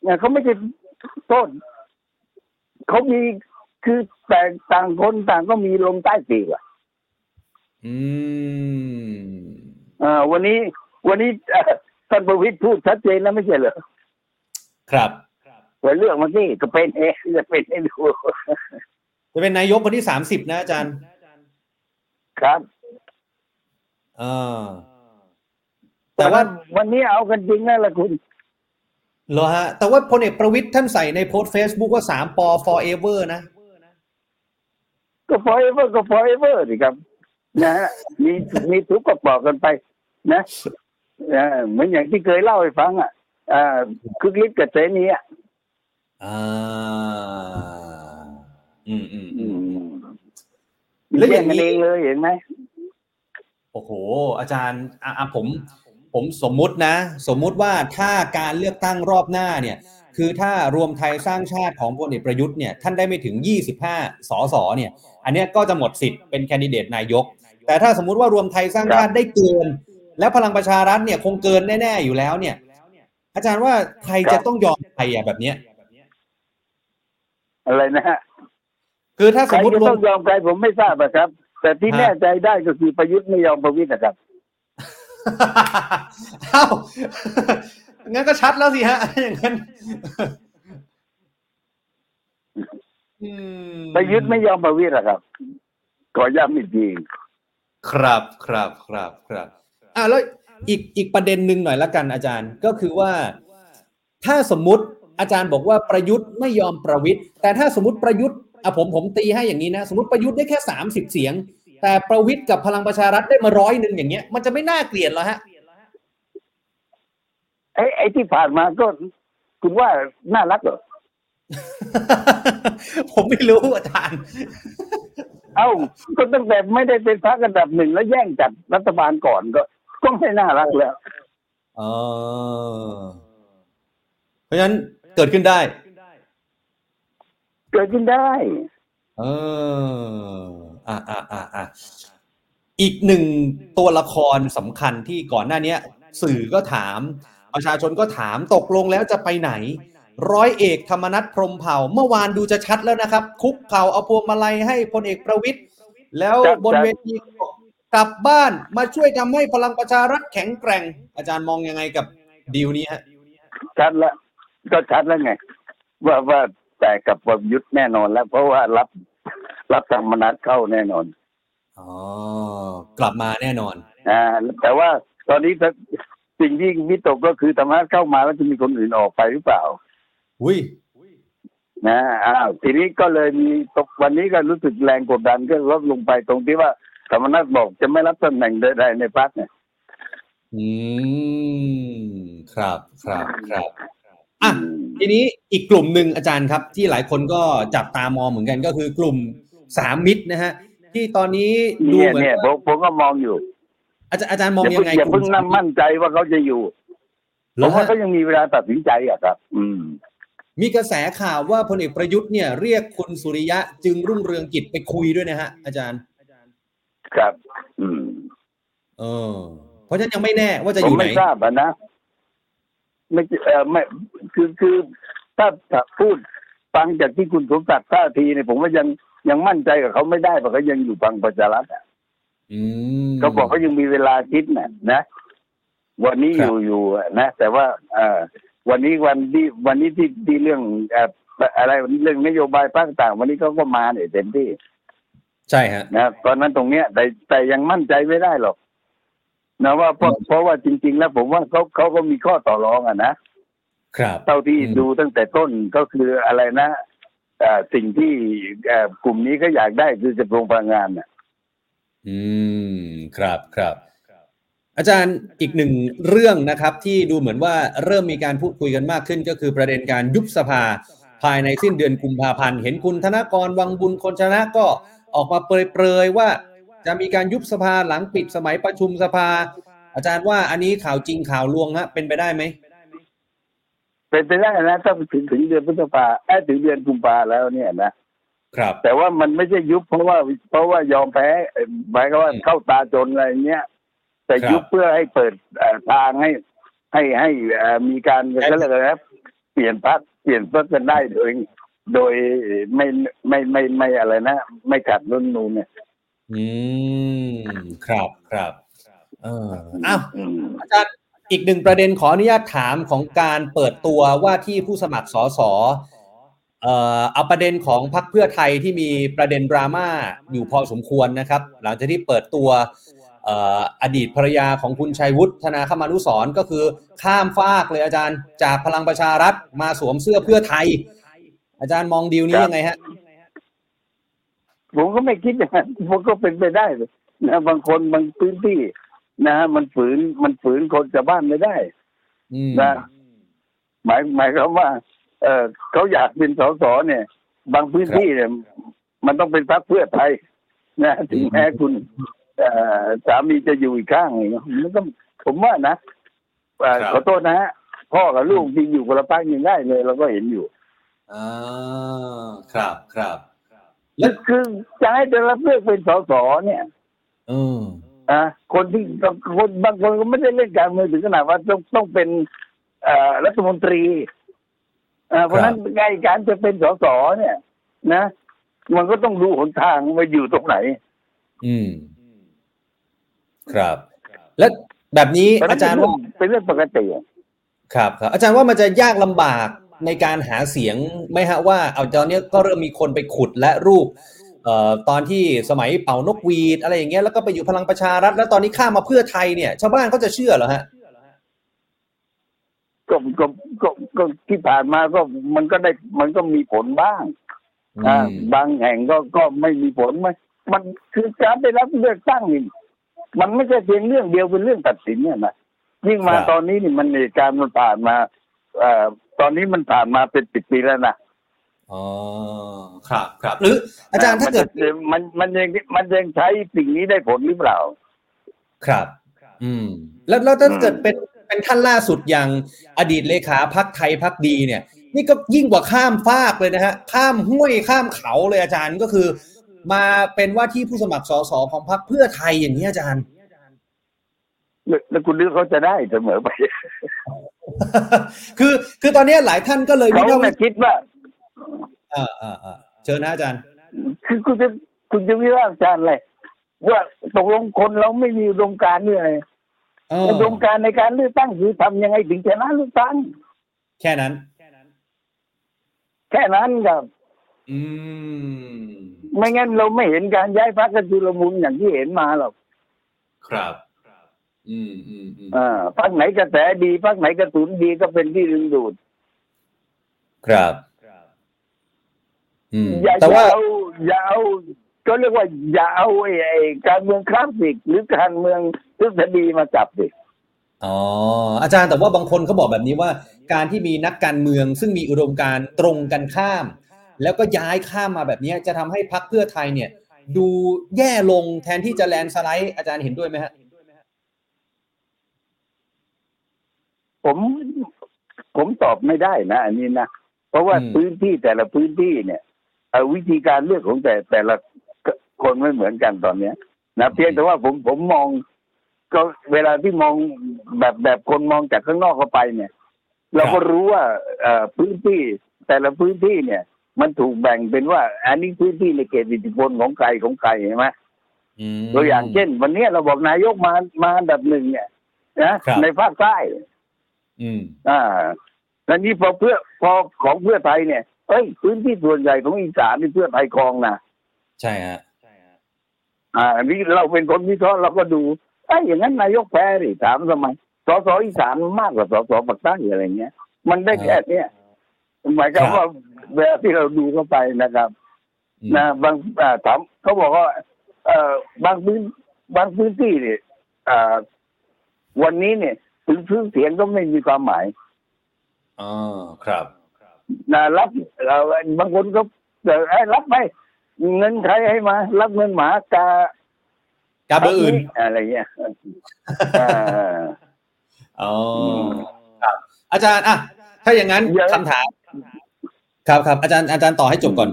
เนี่ยเขาไม่ใช่โทษเขามีคือแต่ต่างคนต่างก็มีลมใต้ปีกอะอืมอ่าวันนี้ วันนี้เอ่อท่านประวิตรพูดชัดเจนแล้วไม่ใช่เหรอครับไปเลือกมาสิก็เป็นเองจะเป็นให้ดูจะเป็นนายกคนที่สามสิบนะอาจารย์ ครับเออ แต่ว่าวันนี้เอากันจริงนั่นแหละคุณเหรอฮะ แต่ว่าพลเอกประวิทย์ท่านใส่ในโพสต์ Facebook ว่าสามปอ forever นะก็ forever ก็ forever สิครับ นะฮะมีมีทุกข์ก็บอกกันไป นะเอ่อเหมือนอย่างที่เคยเล่าให้ฟัง อะอ่าคือฤทธิ์กับเสนีอะอ่าอืมอืมอือืมมแล้วอย่างนี้นี้เองเลยเห็นไหมโอ้โห อาจารย์อะอะผม ผมสมมุตินะ สมมุติว่าถ้าการเลือกตั้งรอบหน้าเนี่ยคือถ้ารวมไทยสร้างชาติของพลเอกประยุทธ์เนี่ยท่านได้ไม่ถึง 25 สสเนี่ยอันเนี้ยก็จะหมดสิทธิ์เป็นแคนดิเดตนายก แต่ถ้าสมมุติว่ารวมไทยสร้างชาติได้เกิน แล้วพลังประชารัฐเนี่ยคงเกินแน่ๆอยู่แล้วเนี่ย อาจารย์ว่าใครจะต้องยอมใครอะแบบเนี้ยอะไรนะฮะคือถ้าใคสรมมติจะรวต้มองยอมใครผมไม่ทราบอะครับ แต่ที่ฮะแน่ใจได้ก็คือประยุทธ์ไม่ยอมประวิตรนะครับ เอ้างั้นก็ชัดแล้วสิฮะ อย่างนั้นอืมประยุทธ์ไม่ยอมประวิตรอะครับขอย้ำอีกทีครับครับครับครับอ่าแล้วอีกอีกประเด็นหนึ่งหน่อยละกันอาจารย์ก็คือว่า ถ้าสมมุติอาจารย์บอกว่าประยุทธ์ไม่ยอมประวิทย์แต่ถ้าสมมติประยุทธ์อะผมผมตีให้อย่างนี้นะ สมมติประยุทธ์ได้แค่สามสิบเสียง แต่ประวิทย์กับพลังประชารัฐได้มาร้อยหนึ่งอย่างเงี้ย มันจะไม่น่าเกลียดเหรอฮะไอ้ไอ้ที่ผ่านมาก็คุณว่าน่ารักเหรอ ผมไม่รู้อาจารย์ เอ้าก็ตั้งแต่ไม่ได้เป็นพรรคอันดับหนึ่งแล้วแย่งจัดรัฐบาลก่อนก็ก็ไม่น่ารักแล้วเออเพราะฉะนั้นเกิดขึ้นได้ เกิดขึ้นได้ เออ อะอะอะอะอีกหนึ่งตัวละครสำคัญที่ก่อนหน้าเนี้ยสื่อก็ถาม ประชาชนก็ถามตกลงแล้วจะไปไหน ร้อยเอกธรรมนัฐพรมเผ่า เมื่อวานดูจะชัดแล้วนะครับ คุกเข่าเอาพวงมาลัยให้พลเอกประวิตย์แล้วบนเวทีกกลับบ้านมาช่วยทำให้พลังประชารัฐแข็งแกร่ง อาจารย์มองยังไงกับดีลนี้ฮะชัดแล้วก็ชัดแล้วไง ว่าว่าแต่กับประยุทธ์แน่นอนแล้ว เพราะว่ารับ รับธรรมนัฐเข้าแน่นอนอ๋อกลับมาแน่นอนอ่าแต่ว่าตอนนี้ถ้าสิ่งที่วิตกก็คือธรรมะเข้ามาแล้วจะมีคนอื่นออกไปหรือเปล่า อุ้ยนะอ้าวทีนี้ก็เลยมีตกวันนี้ก็รู้สึกแรงกดดันก็ลดลงไปตรงที่ว่าธรรมนัฐบอกจะไม่รับตำแหน่งใดๆในพรรคเนี่ยอืมครับครับครับอะทีนี้อีกกลุ่มหนึ่งอาจารย์ครับ ที่หลายคนก็จับตามองเหมือนกันก็คือกลุ่ม สามมิตรนะฮะที่ตอนนี้ดูเนี่ยเหมือนเนี่ยผมผมก็มองอยู่ อาจารย์อาจารย์มองอย่ายัเพิ่งงไงอย่าเพิ่งกลุ่นั่งมั่นใจว่าเขาจะอยู่เหผรอมว่าฮะเขายังมีเวลาตัดสินใจอะครับ อืม มีกระแสข่าวว่าพลเอกประยุทธ์เนี่ย เรียกคุณสุริยะจึงรุ่งเรืองกิจไปคุยด้วยนะฮะ อาจารย์ครับ อืมเออเพราะฉะนั้นยังไม่แน่ว่าจะผอมยู่ไหนไม่ทราบอะนะไม่เออไม่คือคือถ้าถ้าพูดฟังจากที่คุณสมศักดิ์ท่าทีเนี่ยผมว่ายัง ยังมั่นใจกับเขาไม่ได้เพราะเขายังอยู่ฟังประชารัฐอะอืมเขาบอกเขายังมีเวลาคิดนะนะ วันนี้คอรับยู่อยู่นะแต่ว่าเออวันนี้วันที่วันนี้ที่ที่เรื่องเอ่ออะไรเรื่องนโยบายภาคต่างวันนี้เขาก็มาเนี่ยเต็มที่ ใช่ฮะนะตอนนั้นตรงเนี้ย แต่แต่ยังมั่นใจไม่ได้หรอกนะว่าเพราะเพราะว่าจริง ๆ แล้วผมว่าเขาเขาก็มีข้อต่อรองอะนะครับเท่าที่อืมดูตั้งแต่ต้นก็คืออะไรนะเอ่อ สิ่งที่กลุ่มนี้ก็อยากได้คือกระทรงพลังงานน่ะอืมครับครับ อาจารย์อีกหนึ่งเรื่องนะครับ ที่ดูเหมือนว่าเริ่มมีการพูดคุยกันมากขึ้น ก็คือประเด็นการยุบสภาภายในสิ้นเดือนกุมภาพันธ์เห็นคุณธนกรวังบุญคนชนะก็ออกมาเปรยๆว่า จะมีการยุบสภาหลังปิดสมัยประชุมสภา อาจารย์ว่าอันนี้ข่าวจริงข่าวลวงฮะเป็นไปได้ไหม เป็นไปได้นะถ้าถึงถึงเดือนพฤษภาเอ้ยถึงเดือนกุมภาแล้วเนี่ยนะครับ แต่ว่ามันไม่ใช่ยุบเพราะว่า เพราะว่ายอมแพ้เอ่อหมายก็ว่าอืมเข้าตาจนอะไรเงี้ยแต่ครับยุบเพื่อให้เปิดเอ่อทางให้ให้ให้เอ่อมีการก็เรียกอะไรนะเปลี่ยนพักเปลี่ยนพักกันได้โดย โดยไม่ไม่ไม่ไม่อะไรนะไม่ขัดรุ่นนูนเนี่ยอืมครับครับเอออ้าวอืมอาจารย์ อีกหนึ่งประเด็นขออนุญาตถามของการเปิดตัวว่าที่ผู้สมัครสสเอ่อเอาประเด็นของพรรคเพื่อไทยที่มีประเด็นดราม่าอยู่พอสมควรนะครับ หลังจากที่เปิดตัวเอ่ออดีตภรรยาของคุณชัยวุฒิธนาคมานุสรณ์ก็คือข้ามฟากเลยอาจารย์ จากพลังประชารัฐมาสวมเสื้อเพื่อไทย อาจารย์มองดีลนี้ยังไงฮะผมก็ไม่คิดอย่างนั้นผมก็เป็นไปได้นะบางคนบางพื้นที่ นะมันฝืนมันฝืนคนชาวบ้านไม่ได้อืมนะหมายหมายความว่า เออเขาอยากเป็นสสเนี่ย บางพื้นที่เนี่ย มันต้องเป็นพรรคเพื่อไทยนะถึงแม้คุณเอ่อสามีจะอยู่อีกข้างหนึ่งมันก็ผมว่านะเอ่อครับขอโทษนะฮะพ่อกับลูกจริงอยู่คนละพรรคยังได้เลยเราก็เห็นอยู่อ่าครับครับแล้วคือจะให้ได้รับเลือกเป็นสสเนี่ยเออ อะคนที่คนบางคนก็ไม่ได้เล่นการเมืองถึงขนาดว่าต้องต้องเป็นเอ่อรัฐมนตรีอ่าเพราะฉะนั้นไงการจะเป็นสสเนี่ย นะ มันก็ต้องดูหนทางว่าอยู่ตรงไหน อืม ครับ และแบบนี้เพราะฉะอานั้นจารย์ว่าเป็นเรื่องปกติครับครับ อาจารย์ว่ามันจะยากลำบากในการหาเสียงไหมฮะว่า เอาตอนนี้ก็เริ่มมีคนไปขุดและรูปเอ่อ ตอนที่สมัยเป่านกหวีดอะไรอย่างเงี้ยแล้วก็ไปอยู่พลังประชารัฐ แล้วตอนนี้ข้ามมาเพื่อไทยเนี่ย ชาวบ้านเขาจะเชื่อเหรอฮะก็ก็ก็ก็ที่ผ่านมาก็มันก็ได้มันก็มีผลบ้างอ่าอืมบางแห่งก็ก็ไม่มีผลมันมันคือการได้รับเลือกตั้งนี่มันไม่ใช่เพียงเรื่องเดียวเป็นเรื่องตัดสินเนี่ยนะยิ่งมาครับตอนนี้นี่มันเหตุการณ์มันผ่านมาเอ่อตอนนี้มันผ่านมาเป็นสิบปีแล้วนะ อ๋อครับครับหรืออาจารย์ถ้าเกิดมันมันมันยังมันยังใช้สิ่งนี้ได้ผลหรือเปล่า ครับ อืม แล้วแล้วถ้าอืมเกิดเป็นเป็นท่านล่าสุดอย่างอดีตเลขาพักไทยพักดีเนี่ย นี่ก็ยิ่งกว่าข้ามฟากเลยนะฮะข้ามห้วยข้ามเขาเลยอาจารย์ก็คือ มาเป็นว่าที่ผู้สมัครสสของพรรคเพื่อไทยอย่างนี้อาจารย์แล้วแล้วคุณนึกเขาจะได้เสมอไป คือ คือตอนนี้หลายท่านก็เลยเขาวิพากษ์วิน่ะคิดว่า อ่าอ่าอ่าเชิญนะอาจารย์ คือคุณจะคุณจะวิพากษ์วิจารณ์อะไรว่าตกลงคนเราไม่มีอุดมการณ์นี่อะไรเอออุดมการณ์ในการเลือกตั้งคือทำยังไงถึงชนะเลือกตั้ง แค่นั้น แค่นั้นครับ อืม ไม่งั้นเราไม่เห็นการย้ายพรรคกันจุลมุนอย่างที่เห็นมาหรอก ครับอืมอืมอืมอ่าพักไหนกระแสดีพักไหนกระสุนดีก็เป็นที่ดึงดูด ครับ อืมอย่าแต่ว่าอย่าเอาอย่าเอาก็เรียกว่าอย่าเอาไอ้ไอ้การเมืองคลาสสิกหรือการเมืองทฤษฎีมาจับสิอ๋ออาจารย์แต่ว่าบางคนเขาบอกแบบนี้ว่า การที่มีนักการเมือง ซึ่งมีอุดมการณ์ตรงกันข้าม แล้วก็ย้ายข้ามมาแบบนี้จะทำให้พักเพื่อไทยเนี่ย ดูแย่ลงแทนที่จะแลนด์สไลด์อาจารย์เห็นด้วยไหมฮะผมผมตอบไม่ได้นะ อันนี้นะ เพราะว่าอืมพื้นที่แต่ละพื้นที่เนี่ยเอ่อ วิธีการเลือกของแต่แต่ละคนไม่เหมือนกันตอนเนี้ยนะเพียงแต่ว่าผมผมมอง ก็เวลาที่มองแบบแบบคนมองจากข้างนอกเข้าไปเนี่ย เราก็รู้ว่าเอ่อพื้นที่แต่ละพื้นที่เนี่ย มันถูกแบ่งเป็นว่า อันนี้พื้นที่ในเขตอิทธิพลของใครของใครใช่ไหมมตัวอย่างเช่น วันเนี้ยเราบอกนายกมามาอันดับหนึ่งเนี่ยนะครับในภาคใต้อืม อ่าแล้วนี้พอเพื่อพอของเพื่อไทยเนี่ย เอ้ยพื้นที่ส่วนใหญ่ของอีสานนี่เพื่อไทยครองนะใช่ฮะอ่าอันนี้เราเป็นคนวิเคราะห์เราก็ดูไอ้ยอย่างนั้นนายกแพ้ดิถามทำไมสสอีสานมันมากกว่าสสปักใต้อะไรเงี้ย มันได้แค่เนี้ยหมายความว่าเวลาที่เราดูเข้าไปนะครับอืมนะบางอ่าถามเขาบอกว่าเอ่อบางพื้นบางพื้นที่เนี่ยอ่าวันนี้เนี่ยถึงซื้อเสียงก็ไม่มีความหมายอ๋อครับนะ รับเอ่อบางคนก็เอ่อเอ้ยรับไปเงินใครให้มา รับเงินหมากากับเบอร์อื่นอะไรเงี้ยอ่าอ๋อครับอาจารย์อะถ้าอย่างนั้นเยอะคำถาม ครับครับอาจารย์อาจารย์ต่อให้จบก่อน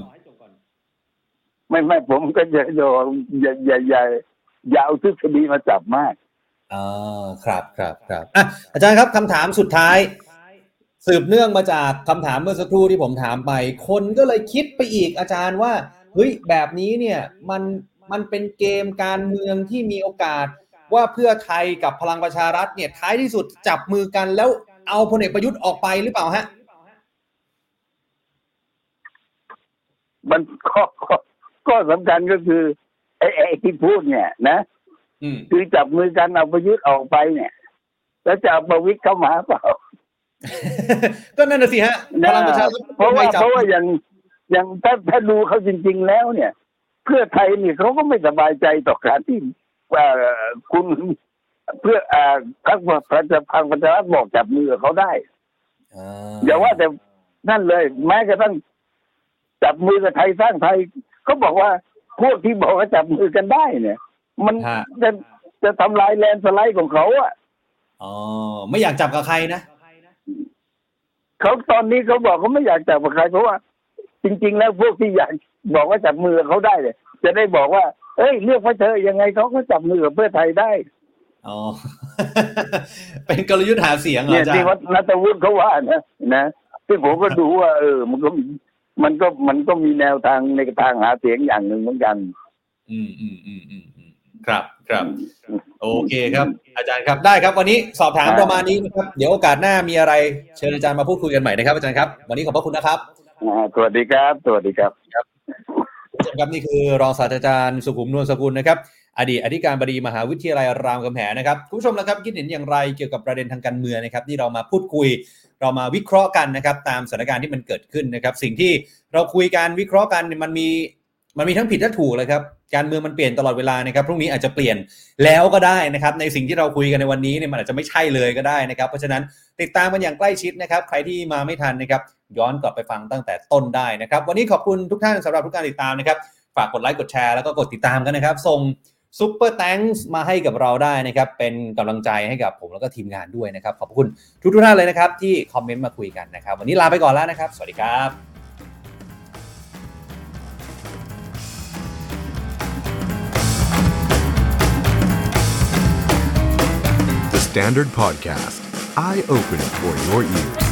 ไม่ไม่ผมก็จะโยนอย่าอย่าอย่าอย่าเอาทฤษฎีมาจับมากอ๋อครับครับครับอะอาจารย์ครับคำถามสุดท้าย สืบเนื่องมาจากคำถามเมื่อสักครู่ที่ผมถามไป คนก็เลยคิดไปอีกอาจารย์ว่าเฮ้ยแบบนี้เนี่ยมันมันเป็นเกมการเมืองที่มีโอกาสว่าเพื่อไทยกับพลังประชารัฐเนี่ยท้ายที่สุดจับมือกันแล้วเอาพลเอกประยุทธ์ออกไปหรือเปล่าฮะ มันข้อข้อข้อสำคัญก็คือไอ้ไอ้ที่พูดเนี่ยนะอืมคือจับมือกันเอาประยุทธ์ออกไปเนี่ย แล้วจะเอาประวิตรเข้ามาเปล่า ก็นั่นน่ะสิฮะพนะลังประชารัฐเพราะว่าไม่จับเพราะว่าอย่างอย่างถ้าถ้าดูเขาจริง ๆ แล้วเนี่ย เพื่อไทยนี่เขาก็ไม่สบายใจต่อการที่เอ่อคุณเพื่อเอ่อพรรคประชาพังประชารัฐบอกจับมือกับเขาได้อ่อย่าว่าแต่นั่นเลย แม้กระทั่งจับมือกับไทยสร้างไทยเขาบอกว่าพวกที่บอกว่าจับมือกันได้เนี่ย มันฮะจะจะทำลายแลนด์สไลด์ของเขาอะอ๋อไม่อยากจับกับใครนะ เขาตอนนี้เขาบอกเขาไม่อยากจับกับใครเพราะว่า จริง ๆ แล้วพวกที่อยากบอกว่าจับมือกับเขาได้เนี่ยจะได้บอกว่า เอ้ยเลือกพระเธอยังไงเขาก็จับมือกับเพื่อไทยได้อ๋อเป็นกลยุทธ์หาเสียงเหรอเนี่ยอาจารที่ย์วัดนัทวุฒิเขาว่านะนะที่ผมก็ดูว่า เออ มันก็มันก็มันก็มีแนวทางในทางหาเสียงอย่างหนึ่งเหมือนกัน อืมอืมอืมอืมอืม ครับครับโอเคครับ อาจารย์ครับได้ครับ วันนี้สอบถามครับประมาณนี้นะครับเดี๋ยวโอกาสหน้ามีอะไรเชิญอาจารย์มาพูดคุยกันใหม่นะครับอาจารย์ครับ วันนี้ขอบพระคุณนะครับอ่าสวัสดีครับสวัสดีครับคุณผู้ชมครับนี่คือรองศาสตราจารย์สุขุมนวลสกุลนะครับอดีตอธิการบดีมหาวิทยาลัยรามคำแหงนะครับคุณผู้ชมแล้วครับคิดเห็นอย่างไรเกี่ยวกับประเด็นทางการเมืองนะครับที่เรามาพูดคุย เรามาวิเคราะห์กันนะครับตามสถานการณ์ที่มันเกิดขึ้นนะครับ สิ่งที่เราคุยกันวิเคราะห์กันมันมี มันมีทั้งผิดและถูกเลยครับ การเมืองมันเปลี่ยนตลอดเวลานะครับ พรุ่งนี้อาจจะเปลี่ยนแล้วก็ได้นะครับ ในสิ่งที่เราคุยกันในวันนี้เนี่ยมันอาจจะไม่ใช่เลยก็ได้นะครับ เพราะฉะนั้นติดตามกันอย่างใกล้ชิดนะครับ ใครที่มาไม่ทันนะครับ ย้อนกลับไปฟังตั้งแต่ต้นได้นะครับ วันนี้ขอบคุณทุกท่านสำหรับทุกการติดตามนะครับ ฝากกดไลค์ กดแชร์ แล้วก็กดติดตามกันนะครับ ส่งซุปเปอร์แตงมาให้กับเราได้นะครับ เป็นกำลังใจให้กับผมแล้วก็ทีมงานด้วยนะครับ ขอบคุณทุกทุกท่านเลยนะครับที่คอมเมนต์มาคุยกันนะครับ วันนี้ลาไปก่อนแล้วนะครับ สวัสดีครับ Standard Podcast, eye opening for your ears.